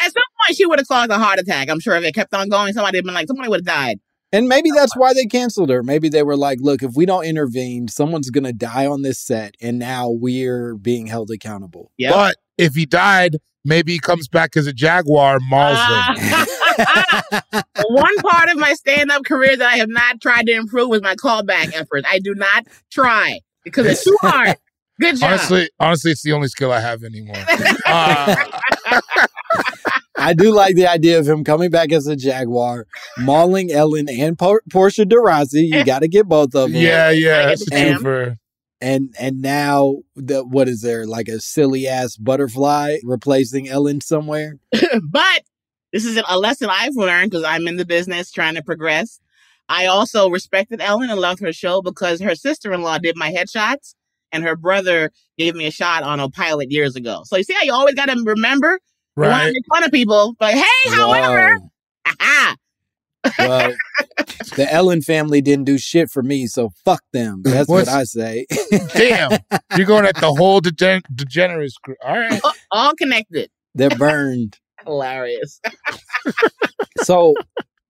S3: some point, she would have caused a heart attack. I'm sure if it kept on going, somebody would been like, somebody would have died.
S2: And maybe that's why they canceled her. Maybe they were like, look, if we don't intervene, someone's gonna die on this set, and now we're being held accountable.
S3: Yeah.
S4: But if he died, maybe he comes back as a jaguar, mauls him.
S3: Ah. One part of my stand-up career that I have not tried to improve is my callback efforts. I do not try because it's too hard. Good job.
S4: Honestly, honestly, it's the only skill I have anymore. Uh,
S2: I do like the idea of him coming back as a jaguar, mauling Ellen and Por- Portia de Rossi. You got to get both of them.
S4: yeah, yeah, that's a
S3: Sam.
S2: And and now the what is there like a silly ass butterfly replacing Ellen somewhere?
S3: but this is a lesson I've learned because I'm in the business trying to progress. I also respected Ellen and loved her show because her sister-in-law did my headshots and her brother gave me a shot on a pilot years ago. So you see how you always got to remember you want to
S4: Right.
S3: make fun of people, but hey, however,
S2: Whoa.
S3: aha,
S2: Well, the Ellen family didn't do shit for me, so fuck them. That's what I say.
S4: Damn, you're going at the whole degen- degenerate group. All right.
S3: all connected.
S2: They're burned.
S3: Hilarious.
S2: So,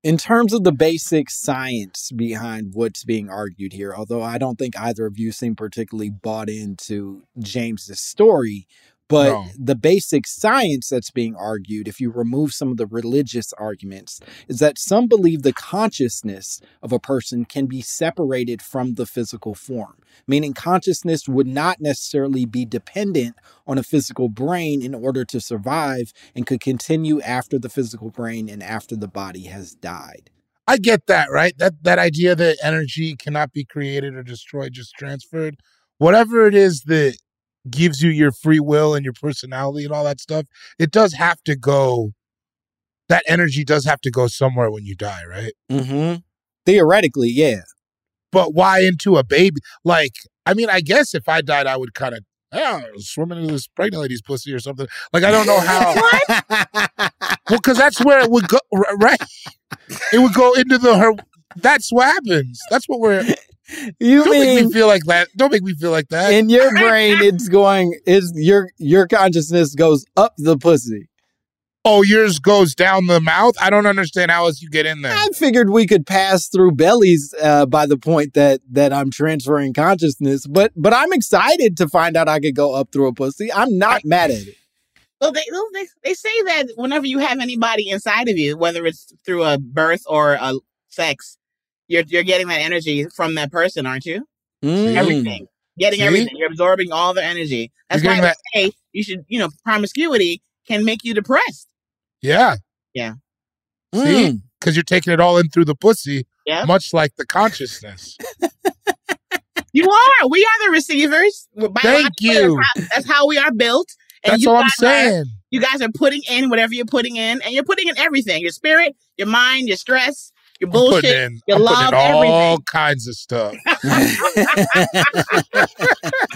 S2: in terms of the basic science behind what's being argued here, although I don't think either of you seem particularly bought into James's story, but
S4: No.
S2: the basic science that's being argued, if you remove some of the religious arguments, is that some believe the consciousness of a person can be separated from the physical form, meaning consciousness would not necessarily be dependent on a physical brain in order to survive and could continue after the physical brain and after the body has died.
S4: I get that, right? That that idea that energy cannot be created or destroyed, just transferred. Whatever it is that gives you your free will and your personality and all that stuff, it does have to go. That energy does have to go somewhere when you die, right?
S2: Mm-hmm. Theoretically, yeah.
S4: But why into a baby? Like, I mean, I guess if I died, I would kind of yeah, swim into this pregnant lady's pussy or something. Like, I don't know how. Well, because that's where it would go, right? It would go into the her. That's what happens. That's what we're.
S2: You
S4: Don't make me feel like that. Don't make me feel like that.
S2: in your brain it's going is your your consciousness goes up the pussy.
S4: oh, yours goes down the mouth. I don't understand how else you get in there.
S2: I figured we could pass through bellies uh, by the point that that I'm transferring consciousness, but but I'm excited to find out I could go up through a pussy. I'm not mad at it.
S3: Well, they, well, they they say that whenever you have anybody inside of you, whether it's through a birth or a sex, you're you're getting that energy from that person, aren't you?
S2: Mm.
S3: Everything, getting
S4: See?
S3: everything. You're absorbing all the energy. That's
S4: You're
S3: why
S4: getting
S3: they say you should, you know, promiscuity can make you depressed.
S4: Yeah.
S3: Yeah.
S4: See?
S2: Mm.
S4: Because you're taking it all in through the pussy,
S3: Yeah,
S4: much like the consciousness.
S3: you are. We are the receivers. We're
S4: Thank you.
S3: That's how, that's how we are built. And
S4: That's
S3: you
S4: all I'm
S3: guys are-
S4: saying.
S3: you guys are putting in whatever you're putting in, and you're putting in everything: your spirit, your mind, your stress, your
S4: I'm putting
S3: bullshit.
S4: in,
S3: your
S4: I'm putting
S3: love,
S4: in all
S3: everything.
S4: kinds of stuff.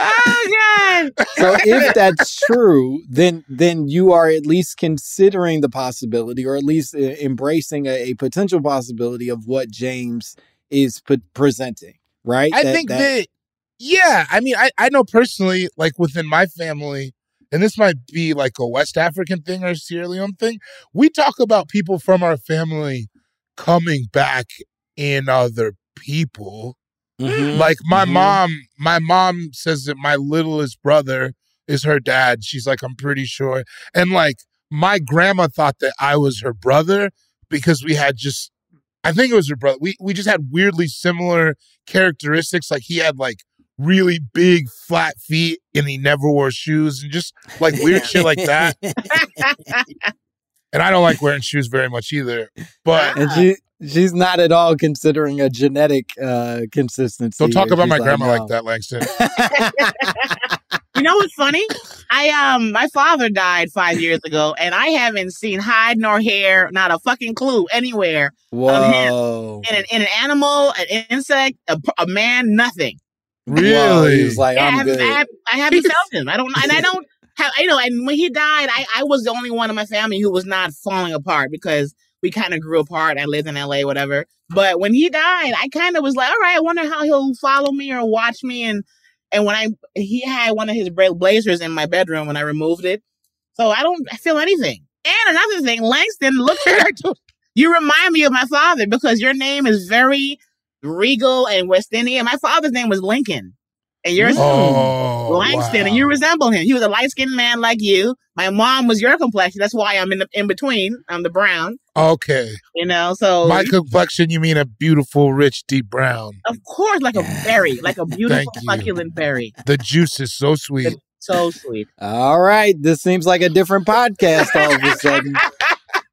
S3: oh god.
S2: So if that's true, then then you are at least considering the possibility, or at least uh, embracing a, a potential possibility of what James is p- presenting, right?
S4: I think that, yeah. I mean, I, I know personally, like within my family, and this might be like a West African thing or Sierra Leone thing. We talk about people from our family coming back in other people.
S2: Mhm.
S4: Like my
S2: Mhm.
S4: mom, my mom says that my littlest brother is her dad. She's like, I'm pretty sure. And like my grandma thought that I was her brother because we had just I think it was her brother. We we just had weirdly similar characteristics. Like he had like really big flat feet and he never wore shoes and just like weird shit like that. And I don't like wearing shoes very much either. But
S2: and she she's not at all considering a genetic uh consistency.
S4: don't talk about
S2: She's
S4: my grandma
S2: no.
S4: like that, Langston.
S3: You know what's funny? I um my father died five years ago, and I haven't seen hide nor hair, not a fucking clue anywhere
S2: Whoa.
S3: in an, in an animal, an insect, a, a man, nothing.
S2: Whoa,
S4: Really?
S2: he was like,
S3: I
S2: I'm
S3: haven't,
S2: good.
S3: I, have, I haven't felt him. I don't, and I don't have, you know, and when he died, I, I was the only one in my family who was not falling apart because we kind of grew apart. I lived in LA, whatever. But when he died, I kind of was like, all right, I wonder how he'll follow me or watch me. And, and when I, he had one of his blazers in my bedroom when I removed it. So I don't feel anything. And another thing, Langston, look at you remind me of my father because your name is very regal and West Indian. My father's name was Lincoln. And yours
S4: Oh,
S3: Langston,
S4: wow.
S3: and you resemble him. He was a light skinned man like you. My mom was your complexion. That's why I'm in the in between. I'm the brown.
S4: Okay.
S3: You know, so
S4: My complexion, you mean a beautiful, rich, deep brown.
S3: of course, like a berry, like a beautiful succulent berry.
S4: The juice is so sweet.
S3: So sweet.
S2: All right, this seems like a different podcast all of a sudden.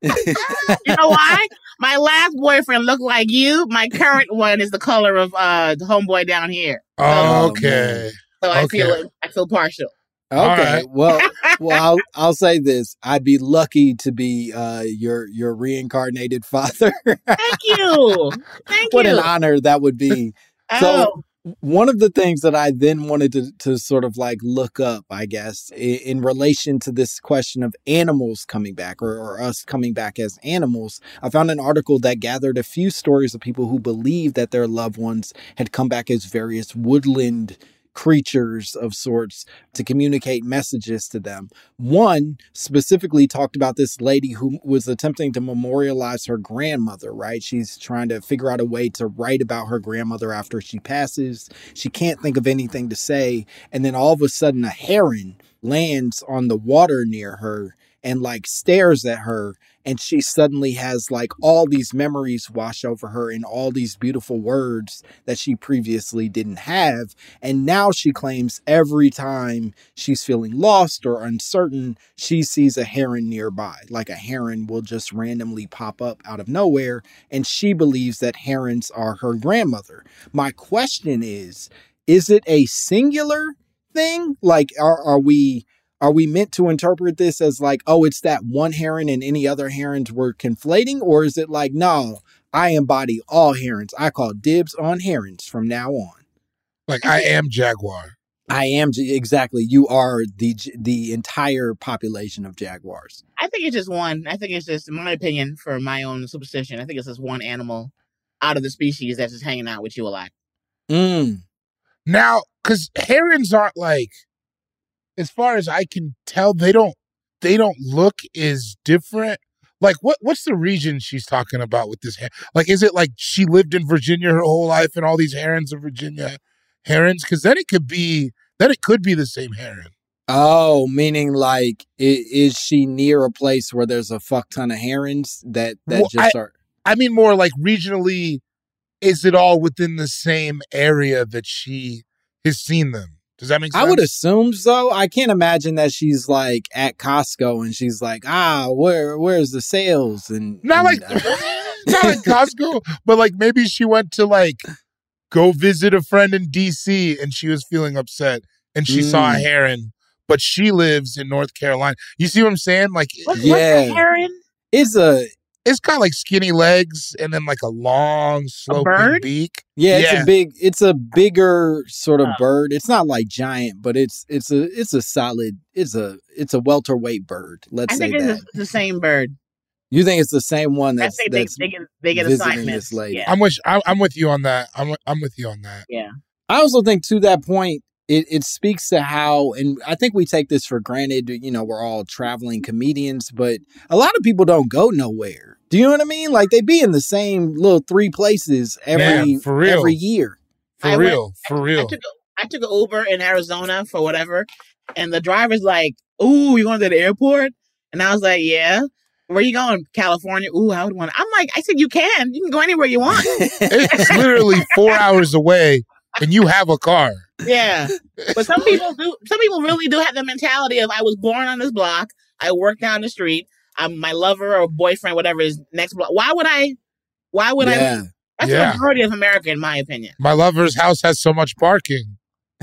S3: You know why? My last boyfriend looked like you. My current one is the color of uh the homeboy down here.
S2: Oh,
S4: Okay.
S3: So I
S4: Okay.
S3: feel I feel partial.
S2: Okay,
S4: right.
S2: well, well, I'll, I'll say this: I'd be lucky to be uh, your your reincarnated father.
S3: Thank you. Thank
S2: what
S3: you.
S2: an honor that would be.
S3: oh,
S2: So, one of the things that I then wanted to, to sort of like look up, I guess, in, in relation to this question of animals coming back or, or us coming back as animals, I found an article that gathered a few stories of people who believed that their loved ones had come back as various woodland creatures of sorts to communicate messages to them. One specifically talked about this lady who was attempting to memorialize her grandmother, right? She's trying to figure out a way to write about her grandmother after she passes. She can't think of anything to say. And then all of a sudden, a heron lands on the water near her and like stares at her and she suddenly has like all these memories wash over her and all these beautiful words that she previously didn't have and now she claims every time she's feeling lost or uncertain she sees a heron nearby. Like a heron will just randomly pop up out of nowhere and she believes that herons are her grandmother. My question is is it a singular thing? Like are, are we are we meant to interpret this as like, oh, it's that one heron and any other herons were conflating? Or is it like, no, I embody all herons. I call dibs on herons from now on.
S4: Like I am Jaguar.
S2: I am exactly. You are the the entire population of jaguars.
S3: I think it's just one. I think it's just, in my opinion, for my own superstition, I think it's just one animal out of the species that's just hanging out with you a lot.
S2: Mm.
S4: Now, because herons aren't like, as far as I can tell, they don't they don't look as different. Like what what's the region she's talking about with this? her- Like, is it like she lived in Virginia her whole life and all these herons of Virginia herons? Because then it could be then it could be the same heron.
S2: Oh, meaning like, is she near a place where there's a fuck ton of herons that that
S4: Well,
S2: just
S4: I-
S2: are?
S4: I mean, more like regionally. Is it all within the same area that she has seen them? Does that make sense?
S2: I would assume so. I can't imagine that she's like at Costco and she's like, ah, where where's the sales and
S4: Not like
S2: uh,
S4: not like Costco, but like maybe she went to like go visit a friend in DC and she was feeling upset and she saw a
S2: Mm.
S4: heron, but she lives in North Carolina. You see what I'm saying? Like
S3: What's,
S2: Yeah.
S3: what's a heron?
S2: it's a
S4: It's got like skinny legs and then like a long sloping
S3: bird?
S4: beak.
S2: Yeah, it's
S4: Yeah.
S2: a big it's a bigger sort of
S3: Oh.
S2: bird. It's not like giant, but it's it's a it's a solid it's a it's a welterweight bird. Let's
S3: I
S2: say
S3: think
S2: that.
S3: it's the same bird.
S2: you think it's the same one
S3: I
S2: that's
S3: think they,
S2: that's
S3: they get they get
S2: visiting
S3: assignments.
S2: this lady.
S3: Yeah,
S4: I'm with I'm, I'm with you on that. I'm with- I'm with you on that.
S3: yeah.
S2: I also think to that point, it, it speaks to how, and I think we take this for granted, you know, we're all traveling comedians, but a lot of people don't go nowhere. Do you know what I mean? Like they be in the same little three places every
S4: Man, for real.
S2: every year.
S4: For
S3: I went-
S4: real, for real.
S3: I took a, I took an Uber in Arizona for whatever, and the driver's like, "Ooh, you going to the airport?" And I was like, "Yeah." Where you going? California. Ooh, I would want. I'm like, I said, you can. You can go anywhere you want.
S4: it's literally four hours away, and you have a car.
S3: Yeah, but some people do. Some people really do have the mentality of, I was born on this block. I work down the street. I'm my lover or boyfriend, whatever is next block. Why would I? Why would I? That's
S4: Yeah.
S3: the majority of America, in my opinion.
S4: My lover's house has so much parking.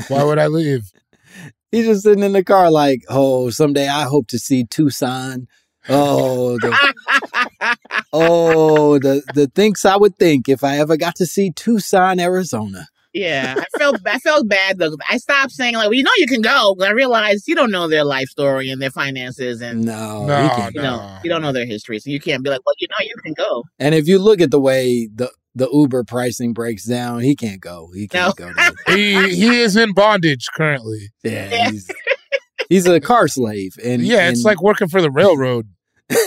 S4: Why would I leave?
S2: He's just sitting in the car like, oh, someday I hope to see Tucson. Oh, the, oh, the the thinks I would think if I ever got to see Tucson, Arizona.
S3: Yeah, I felt I felt bad though. I stopped saying like, "Well, you know, you can go." 'cause I realized you don't know their life story and their finances, and
S2: No,
S4: No,
S2: he can't.
S3: you know, you don't know their history, so you can't be like, "Well, you know, you can go."
S2: And if you look at the way the the Uber pricing breaks down, he can't go. He can't
S3: No.
S2: go.
S4: He he is in bondage currently.
S2: Yeah,
S3: Yeah.
S2: he's he's a car slave, and
S4: Yeah, it's like working for the railroad.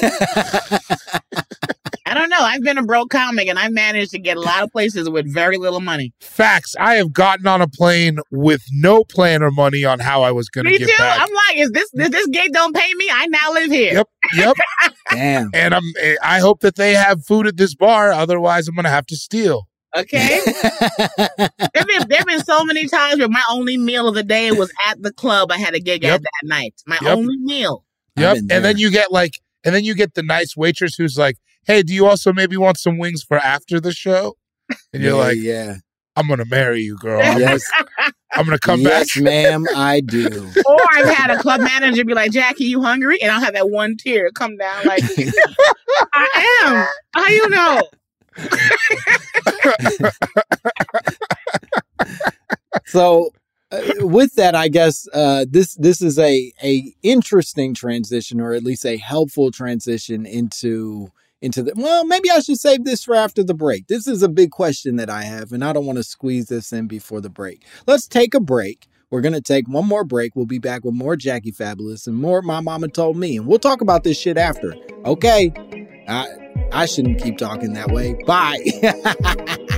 S3: I don't know. I've been a broke comic, and I've managed to get a lot of places with very little money.
S4: Facts. I have gotten on a plane with no plan or money on how I was going to
S3: Me
S4: get
S3: too.
S4: back.
S3: I'm like, is this if this gate don't pay me? I now live here.
S4: Yep, yep.
S2: damn.
S4: and I'm. Eh, I hope that they have food at this bar. Otherwise, I'm going to have to steal.
S3: Okay. There've been there've been so many times where my only meal of the day was at the club I had a gig
S4: Yep.
S3: at that night. My
S4: Yep.
S3: only meal.
S4: Yep. And then you get like, and then you get the nice waitress who's like, "Hey, do you also maybe want some wings for after the show?" And you're
S2: yeah,
S4: like,
S2: yeah,
S4: "I'm going to marry you, girl. I'm,
S2: yes,
S4: I'm going to come back."
S2: yes, ma'am, I do.
S3: Or I've had a club manager be like, Jackie, you hungry? And I'll have that one tear come down like, I am. How you know?
S2: so uh, with that i guess uh, this this is a a interesting transition or at least a helpful transition into into the well maybe i should save this for after the break. This is a big question that i have and i don't want to squeeze this in before the break. Let's take a break. We're going to take one more break. We'll be back with more jackie fabulous and more my mama told me and we'll talk about this shit after. Okay? I i shouldn't keep talking that way. Bye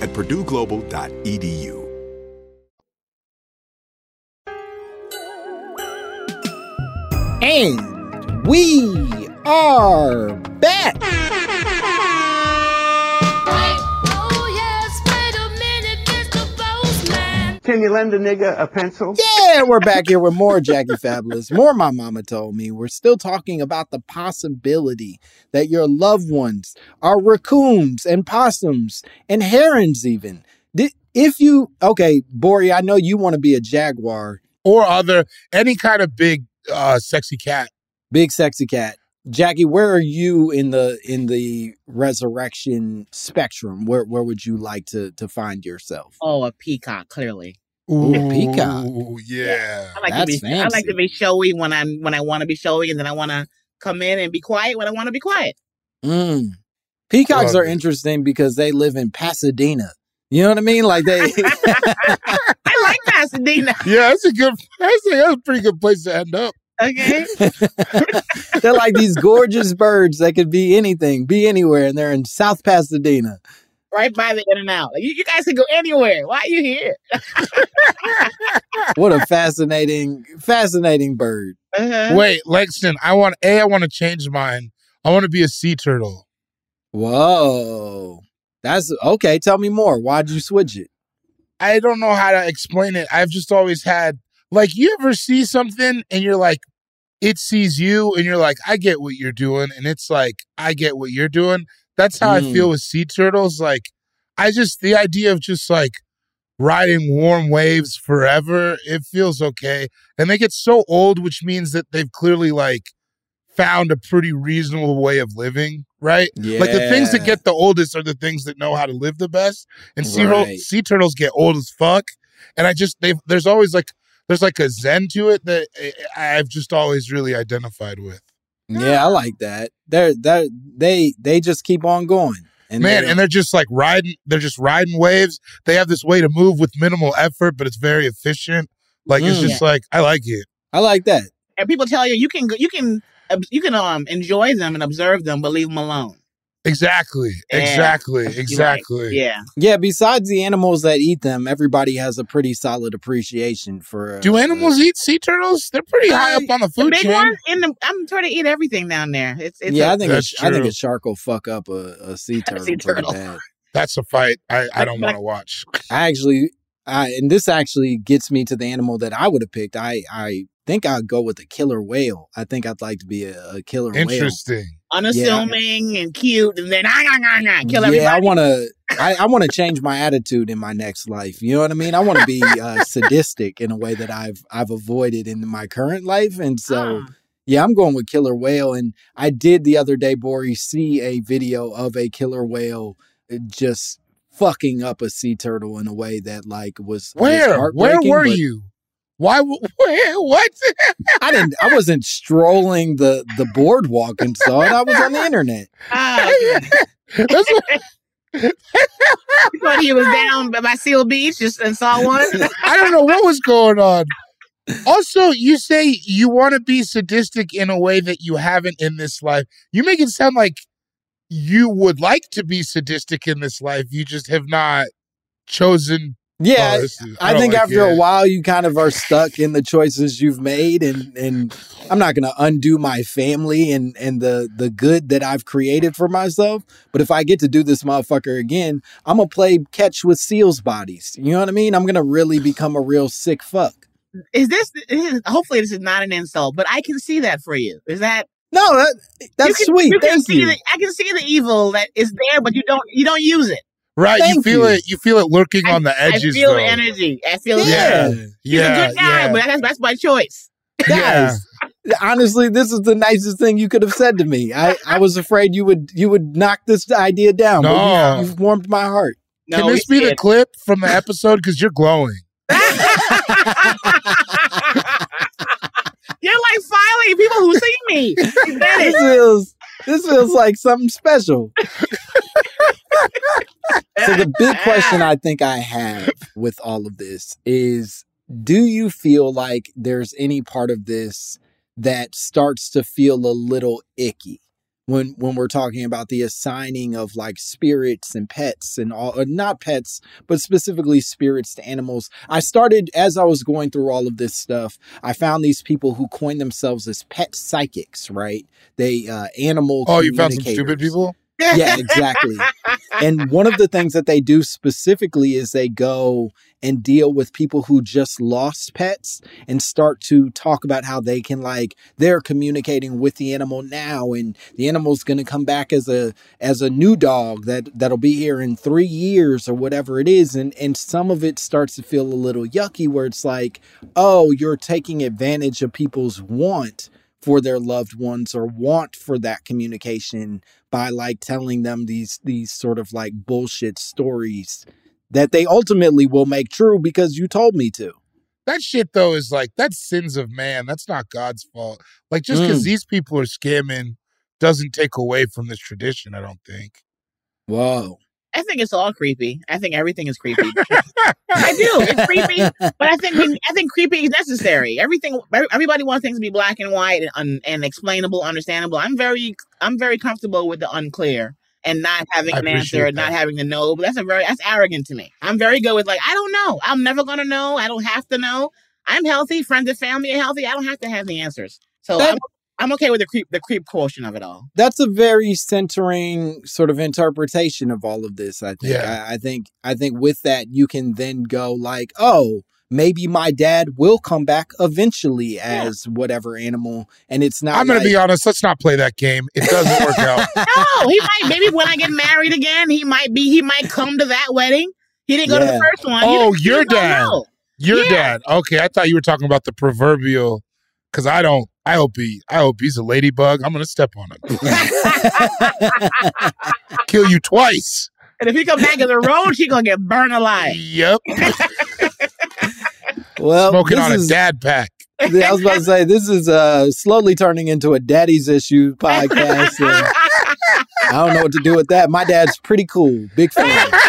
S1: at purdueglobal.edu.
S2: And we are back.
S7: Can you lend a nigga a pencil?
S2: Yeah, we're back here with more Jackie Fabulous. More my mama told me. We're still talking about the possibility that your loved ones are raccoons and possums and herons even. If you okay, Bori, I know you want to be a jaguar
S4: or other any kind of big uh sexy cat.
S2: Big sexy cat. Jackie, where are you in the in the resurrection spectrum? Where where would you like to to find yourself?
S3: Oh, a peacock, clearly.
S2: Ooh, a peacock.
S4: Ooh, yeah.
S3: I like
S2: That's
S3: to be I like to be showy when I'm when I want to be showy, and then I want to come in and be quiet when I want to be quiet.
S2: Mm. Peacocks are interesting because they live in Pasadena. You know what I mean? Like they
S3: I like Pasadena.
S4: Yeah, that's a good that's a, that's a pretty good place to end up.
S3: Okay.
S2: they're like these gorgeous birds that could be anything, be anywhere, and they're in South Pasadena.
S3: Right by the in and out. Like, you, you guys can go anywhere. Why are you here?
S2: What a fascinating, fascinating bird.
S3: Uh-huh.
S4: Wait, Lexington, I want A, I want to change mine. I want to be a sea turtle.
S2: Whoa. That's okay. Tell me more. Why'd you switch it?
S4: I don't know how to explain it. I've just always had like you ever see something and you're like, it sees you and you're like, I get what you're doing, and it's like, I get what you're doing. That's how I
S2: Mm.
S4: feel with sea turtles. Like, I just the idea of just like riding warm waves forever, it feels okay. And they get so old, which means that they've clearly like found a pretty reasonable way of living, right? Yeah. Like the things that get the oldest are the things that know how to live the best. And sea,
S2: Right.
S4: sea turtles get old as fuck. And I just they've, there's always like there's like a zen to it that I've just always really identified with.
S2: Yeah, I like that. They're they they they just keep on going. And
S4: Man,
S2: they
S4: and they're just like riding they're just riding waves. They have this way to move with minimal effort, but it's very efficient. Like it's
S2: Mm.
S4: just like I like it.
S2: I like that.
S3: And people tell you you can you can you can um enjoy them and observe them, but leave them alone.
S4: Exactly.
S3: Yeah.
S4: Exactly.
S3: You're right.
S4: Exactly.
S3: Yeah.
S2: Yeah, besides the animals that eat them, everybody has a pretty solid appreciation for. Uh,
S4: Do animals eat sea turtles? They're pretty high up on the
S3: The
S4: food
S3: big
S4: chain.
S3: one in the I'm trying to eat everything down there. It's it's
S2: yeah,
S3: a-
S2: I think a,
S4: That's
S2: I think a shark will fuck up a, a sea turtle.
S3: sea turtle.
S4: That's a fight I, I don't want to watch.
S2: I actually, I and this actually gets me to the animal that I would have picked. I I think I'd go with a killer whale. I think I'd like to be a, a killer whale.
S4: Interesting.
S3: unassuming and cute, and then ah, nah, nah, nah, kill everybody.
S2: Yeah, I want to. I, I want to change my attitude in my next life. You know what I mean? I want to be uh, sadistic in a way that I've I've avoided in my current life, and so
S3: Ah.
S2: yeah, I'm going with killer whale. And I did the other day, Bori, see a video of a killer whale uh, just fucking up a sea turtle in a way that like was was
S4: Where? Where were
S2: but
S4: you? Why? w- What?
S2: I didn't. I wasn't strolling the the boardwalk and saw it. I was on the internet.
S3: Ah,
S4: That's what-
S3: you thought he was down by Seal Beach just and saw one.
S4: I don't know what was going on. Also, you say you want to be sadistic in a way that you haven't in this life. You make it sound like you would like to be sadistic in this life. You just have not chosen.
S2: Yeah,
S4: Oh, is-
S2: I,
S4: don't
S2: think
S4: like
S2: after a while you kind of are stuck in the choices you've made and and I'm not going to undo my family and and the the good that I've created for myself, but if I get to do this motherfucker again, I'm going to play catch with seals bodies. You know what I mean? I'm going to really become a real sick fuck.
S3: Is this? Is, hopefully, this is not an insult, but I can see that for you. Is that?
S2: No, that that's
S3: you can,
S2: sweet.
S3: You can
S2: Thank
S3: see
S2: you.
S3: The, I can see the evil that is there, but you don't. You don't use it.
S4: Right? you feel
S2: you.
S4: it. You feel it lurking on the edges.
S3: I feel
S4: though.
S3: the energy. I feel.
S4: Yeah.
S3: it. He's
S4: Yeah.
S3: a good guy,
S4: yeah.
S3: but that's that's by choice.
S4: yeah.
S2: Guys, honestly, this is the nicest thing you could have said to me. I, I was afraid you would you would knock this idea down.
S4: No.
S2: but you, you've warmed my heart.
S3: No,
S4: Can this
S3: we
S4: be the clip from the episode? Because you're glowing.
S3: You're like finally people who see me.
S2: This
S3: it.
S2: is this feels like something special. so the big question I think I have with all of this is do you feel like there's any part of this that starts to feel a little icky? When when we're talking about the assigning of like spirits and pets and all uh, not pets but specifically spirits to animals. I started as i was going through all of this stuff i found these people who coined themselves as pet psychics right? They uh animal
S4: Oh, you found some stupid people?
S2: Yeah, exactly. and one of the things that they do specifically is they go and deal with people who just lost pets and start to talk about how they can like they're communicating with the animal now and the animal's going to come back as a as a new dog that that'll be here in 3 years or whatever it is and and some of it starts to feel a little yucky where it's like oh you're taking advantage of people's want for their loved ones or want for that communication by like telling them these these sort of like bullshit stories that they ultimately will make true because you told me to.
S4: That shit though is like that's sins of man. That's not God's fault. Like just because
S2: Mm.
S4: these people are scamming doesn't take away from this tradition. I don't think.
S2: Whoa.
S3: I think it's all creepy. I think everything is creepy. I do. It's creepy, but I think I think creepy is necessary. Everything. Everybody wants things to be black and white and, un, and explainable, understandable. I'm very, I'm very comfortable with the unclear and not having an answer and not having to know. But that's a very that's arrogant to me. I'm very good with like I don't know. I'm never gonna know. I don't have to know. I'm healthy. Friends and family are healthy. I don't have to have the answers. So
S2: That-
S3: I'm, I'm okay with the creep the creep portion of it all.
S2: That's a very centering sort of interpretation of all of this, I think.
S4: Yeah.
S2: I, I think I think with that you can then go like, oh, maybe my dad will come back eventually as whatever animal and it's not
S4: I'm gonna
S2: like-
S4: be honest. Let's not play that game. It doesn't work out.
S3: No, he might maybe when I get married again, he might be he might come to that wedding. He didn't go to the first one. You
S4: Oh,
S3: just- you
S4: your dad. Your
S3: Yeah.
S4: dad. Okay, I thought you were talking about the proverbial. Because I don't. I hope he. I hope he's a ladybug. I'm gonna step on him. Kill you twice.
S3: And if he come back in the road, he gonna get burned alive.
S4: Yep.
S2: well,
S4: Smoking
S2: this
S4: on a dad pack.
S2: I was about to say this is uh slowly turning into a daddy's issue podcast. and I don't know what to do with that. My dad's pretty cool, big fan.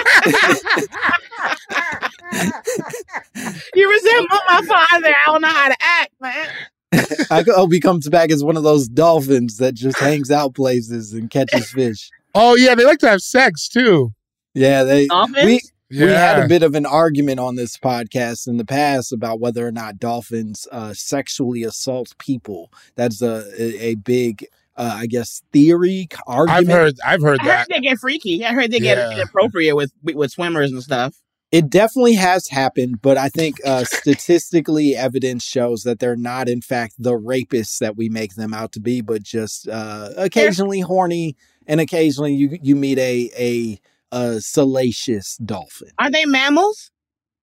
S3: You resemble my father. I don't know how to act, man.
S2: I hope he comes back as one of those dolphins that just hangs out places and catches fish.
S4: Oh yeah, they like to have sex too.
S2: Yeah, they
S3: Dolphins?
S2: we we had a bit of an argument on this podcast in the past about whether or not dolphins uh, sexually assault people. That's a a, a big, uh, I guess, theory argument.
S4: I've heard. I've heard
S3: I heard
S4: that.
S3: they get freaky. I heard they get inappropriate with with swimmers and stuff.
S2: It definitely has happened, but I think uh, statistically, evidence shows that they're not, in fact, the rapists that we make them out to be, but just uh, occasionally horny, and occasionally you you meet a a, a salacious dolphin.
S3: Are they mammals?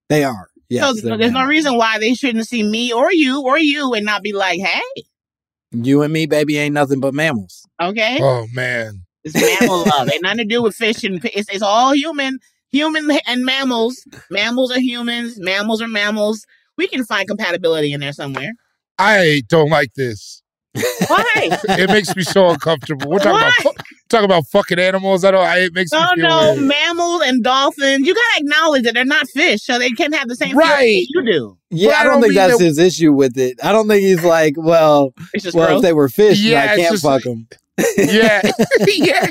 S2: They are. Yes,
S3: so
S2: they're
S3: there's no reason why they shouldn't see me or you or you and not be like, hey,
S2: You and me, baby, ain't nothing but mammals.
S3: okay,
S4: Oh man.
S3: it's mammal love. Ain't nothing to do with fish and pi- it's, it's all human. Human and mammals. Mammals are humans. Mammals are mammals. We can find compatibility in there somewhere.
S4: I don't like this.
S3: Why?
S4: It makes me so uncomfortable. We're talking
S3: Why?
S4: about talking about fucking animals. I don't. I, it makes
S3: No,
S4: me oh, feel
S3: no,
S4: weird.
S3: mammals and dolphins. You gotta acknowledge that they're not fish, so they can't have the same
S4: Right.
S3: feelings you do.
S2: Yeah, I
S4: I
S2: don't,
S4: don't
S2: think that's
S4: that-
S2: his issue with it. I don't think he's like, well, well,
S3: gross.
S2: if they were fish,
S4: Yeah,
S2: I can't
S4: just
S2: fuck
S4: like-
S2: them.
S4: yeah, yeah.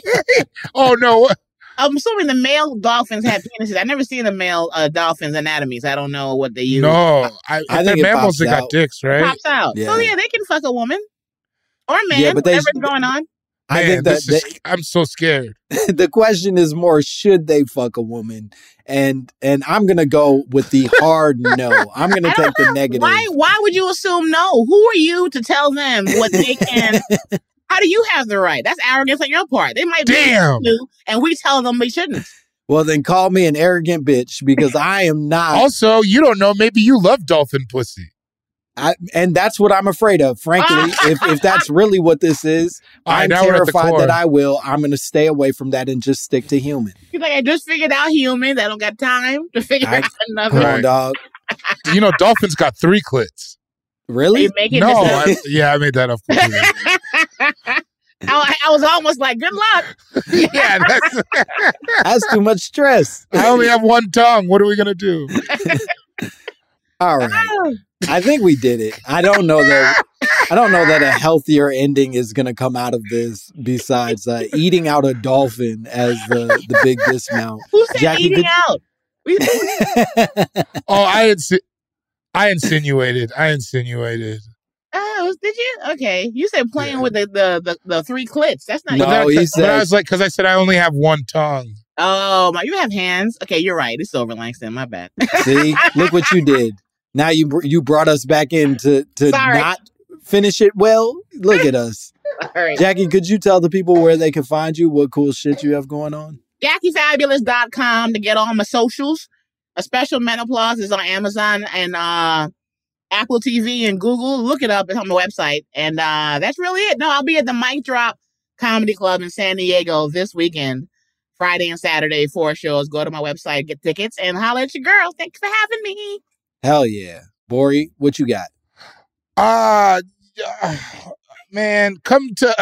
S4: Oh no.
S3: I'm assuming the male dolphins have penises. I've never seen the male uh, dolphins' anatomies. I don't know what they use.
S4: No, I,
S2: I think
S4: they're mammals.
S2: pops
S4: They got
S2: out.
S4: dicks,
S3: It
S4: right?
S3: pops out. So
S2: Yeah.
S3: yeah, they can fuck a woman or a man,
S2: Yeah, but they-
S3: whatever's going on.
S2: I
S4: Man,
S2: think that
S4: this is, I'm so scared.
S2: the, the question is more, should they fuck a woman? And and I'm gonna go with the hard no. I'm gonna take the negative.
S3: Why? Why would you assume no? Who are you to tell them what they can? How do you have the right? That's arrogance on your part. They might be
S4: Damn.
S3: to, and we tell them they shouldn't.
S2: Well, then call me an arrogant bitch because I am not.
S4: Also, you don't know. Maybe you love dolphin pussy.
S2: I, and that's what I'm afraid of. Frankly, if if that's really what this is, I'm
S4: now we're at the
S2: terrified that I will. I'm gonna stay away from that and just stick to human.
S3: He's like, I just figured out humans. I don't got time to figure
S2: I-
S3: out
S2: Come
S3: another.
S4: Right.
S2: on, dog.
S4: You know, dolphins got three clits.
S2: Really?
S3: Make it
S4: No. I, yeah, I made that up. Completely.
S3: I, I was almost like, good luck.
S4: yeah, that's,
S2: That's too much stress.
S4: I only have one tongue. What are we gonna do?
S2: All right. I think we did it. I don't know that I don't know that a healthier ending is going to come out of this besides uh, eating out a dolphin as the, the big dismount.
S3: Who said
S2: Jackie,
S3: eating
S2: could-
S3: out?
S4: Oh, I insi- I insinuated. I insinuated.
S3: Oh, did you? Okay. You said playing with the, the, the, the three clits. That's not
S2: No,
S4: But, that-
S2: he
S4: but I was like, because I said I only have one tongue.
S3: Oh, my, you have hands. Okay, you're right. It's over, Langston. My bad.
S2: See, look what you did. Now you you brought us back in to to
S3: Sorry.
S2: not finish it well. Look at us,
S3: All right.
S2: Jackie. Could you tell the people where they can find you? What cool shit you have going on?
S3: JackieFabulous.com to get all my socials. A special menopause is on Amazon and uh, Apple TV and Google. Look it up. It's on the website. And uh, that's really it. No, I'll be at the Mic Drop Comedy Club in San Diego this weekend, Friday and Saturday, four shows. Go to my website, get tickets, and holler at your girl. Thanks for having me.
S2: Hell yeah, Bori, what you got?
S4: Uh, man, come to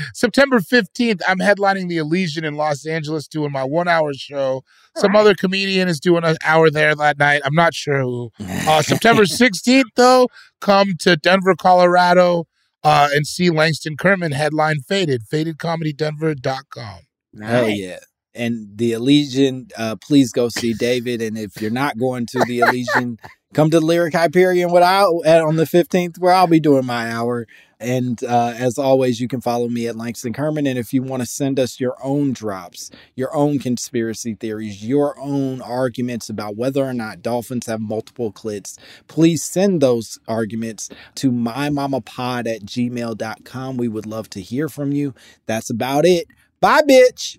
S4: September 15th. I'm headlining the Elysian in Los Angeles doing my one hour show. Some other comedian is doing an hour there that night. I'm not sure who. Uh, September 16th, though, come to Denver, Colorado uh, and see Langston Kerman headline Faded, fadedcomedydenver.com.
S2: Hell yeah. And the Elysian, uh, please go see David. And if you're not going to the Elysian, come to Lyric Hyperion what I, on the 15th, where I'll be doing my hour. And uh, as always, you can follow me at Langston Kerman. And if you want to send us your own drops, your own conspiracy theories, your own arguments about whether or not dolphins have multiple clits, please send those arguments to mymamapod at gmail.com. We would love to hear from you. That's about it. Bye, bitch.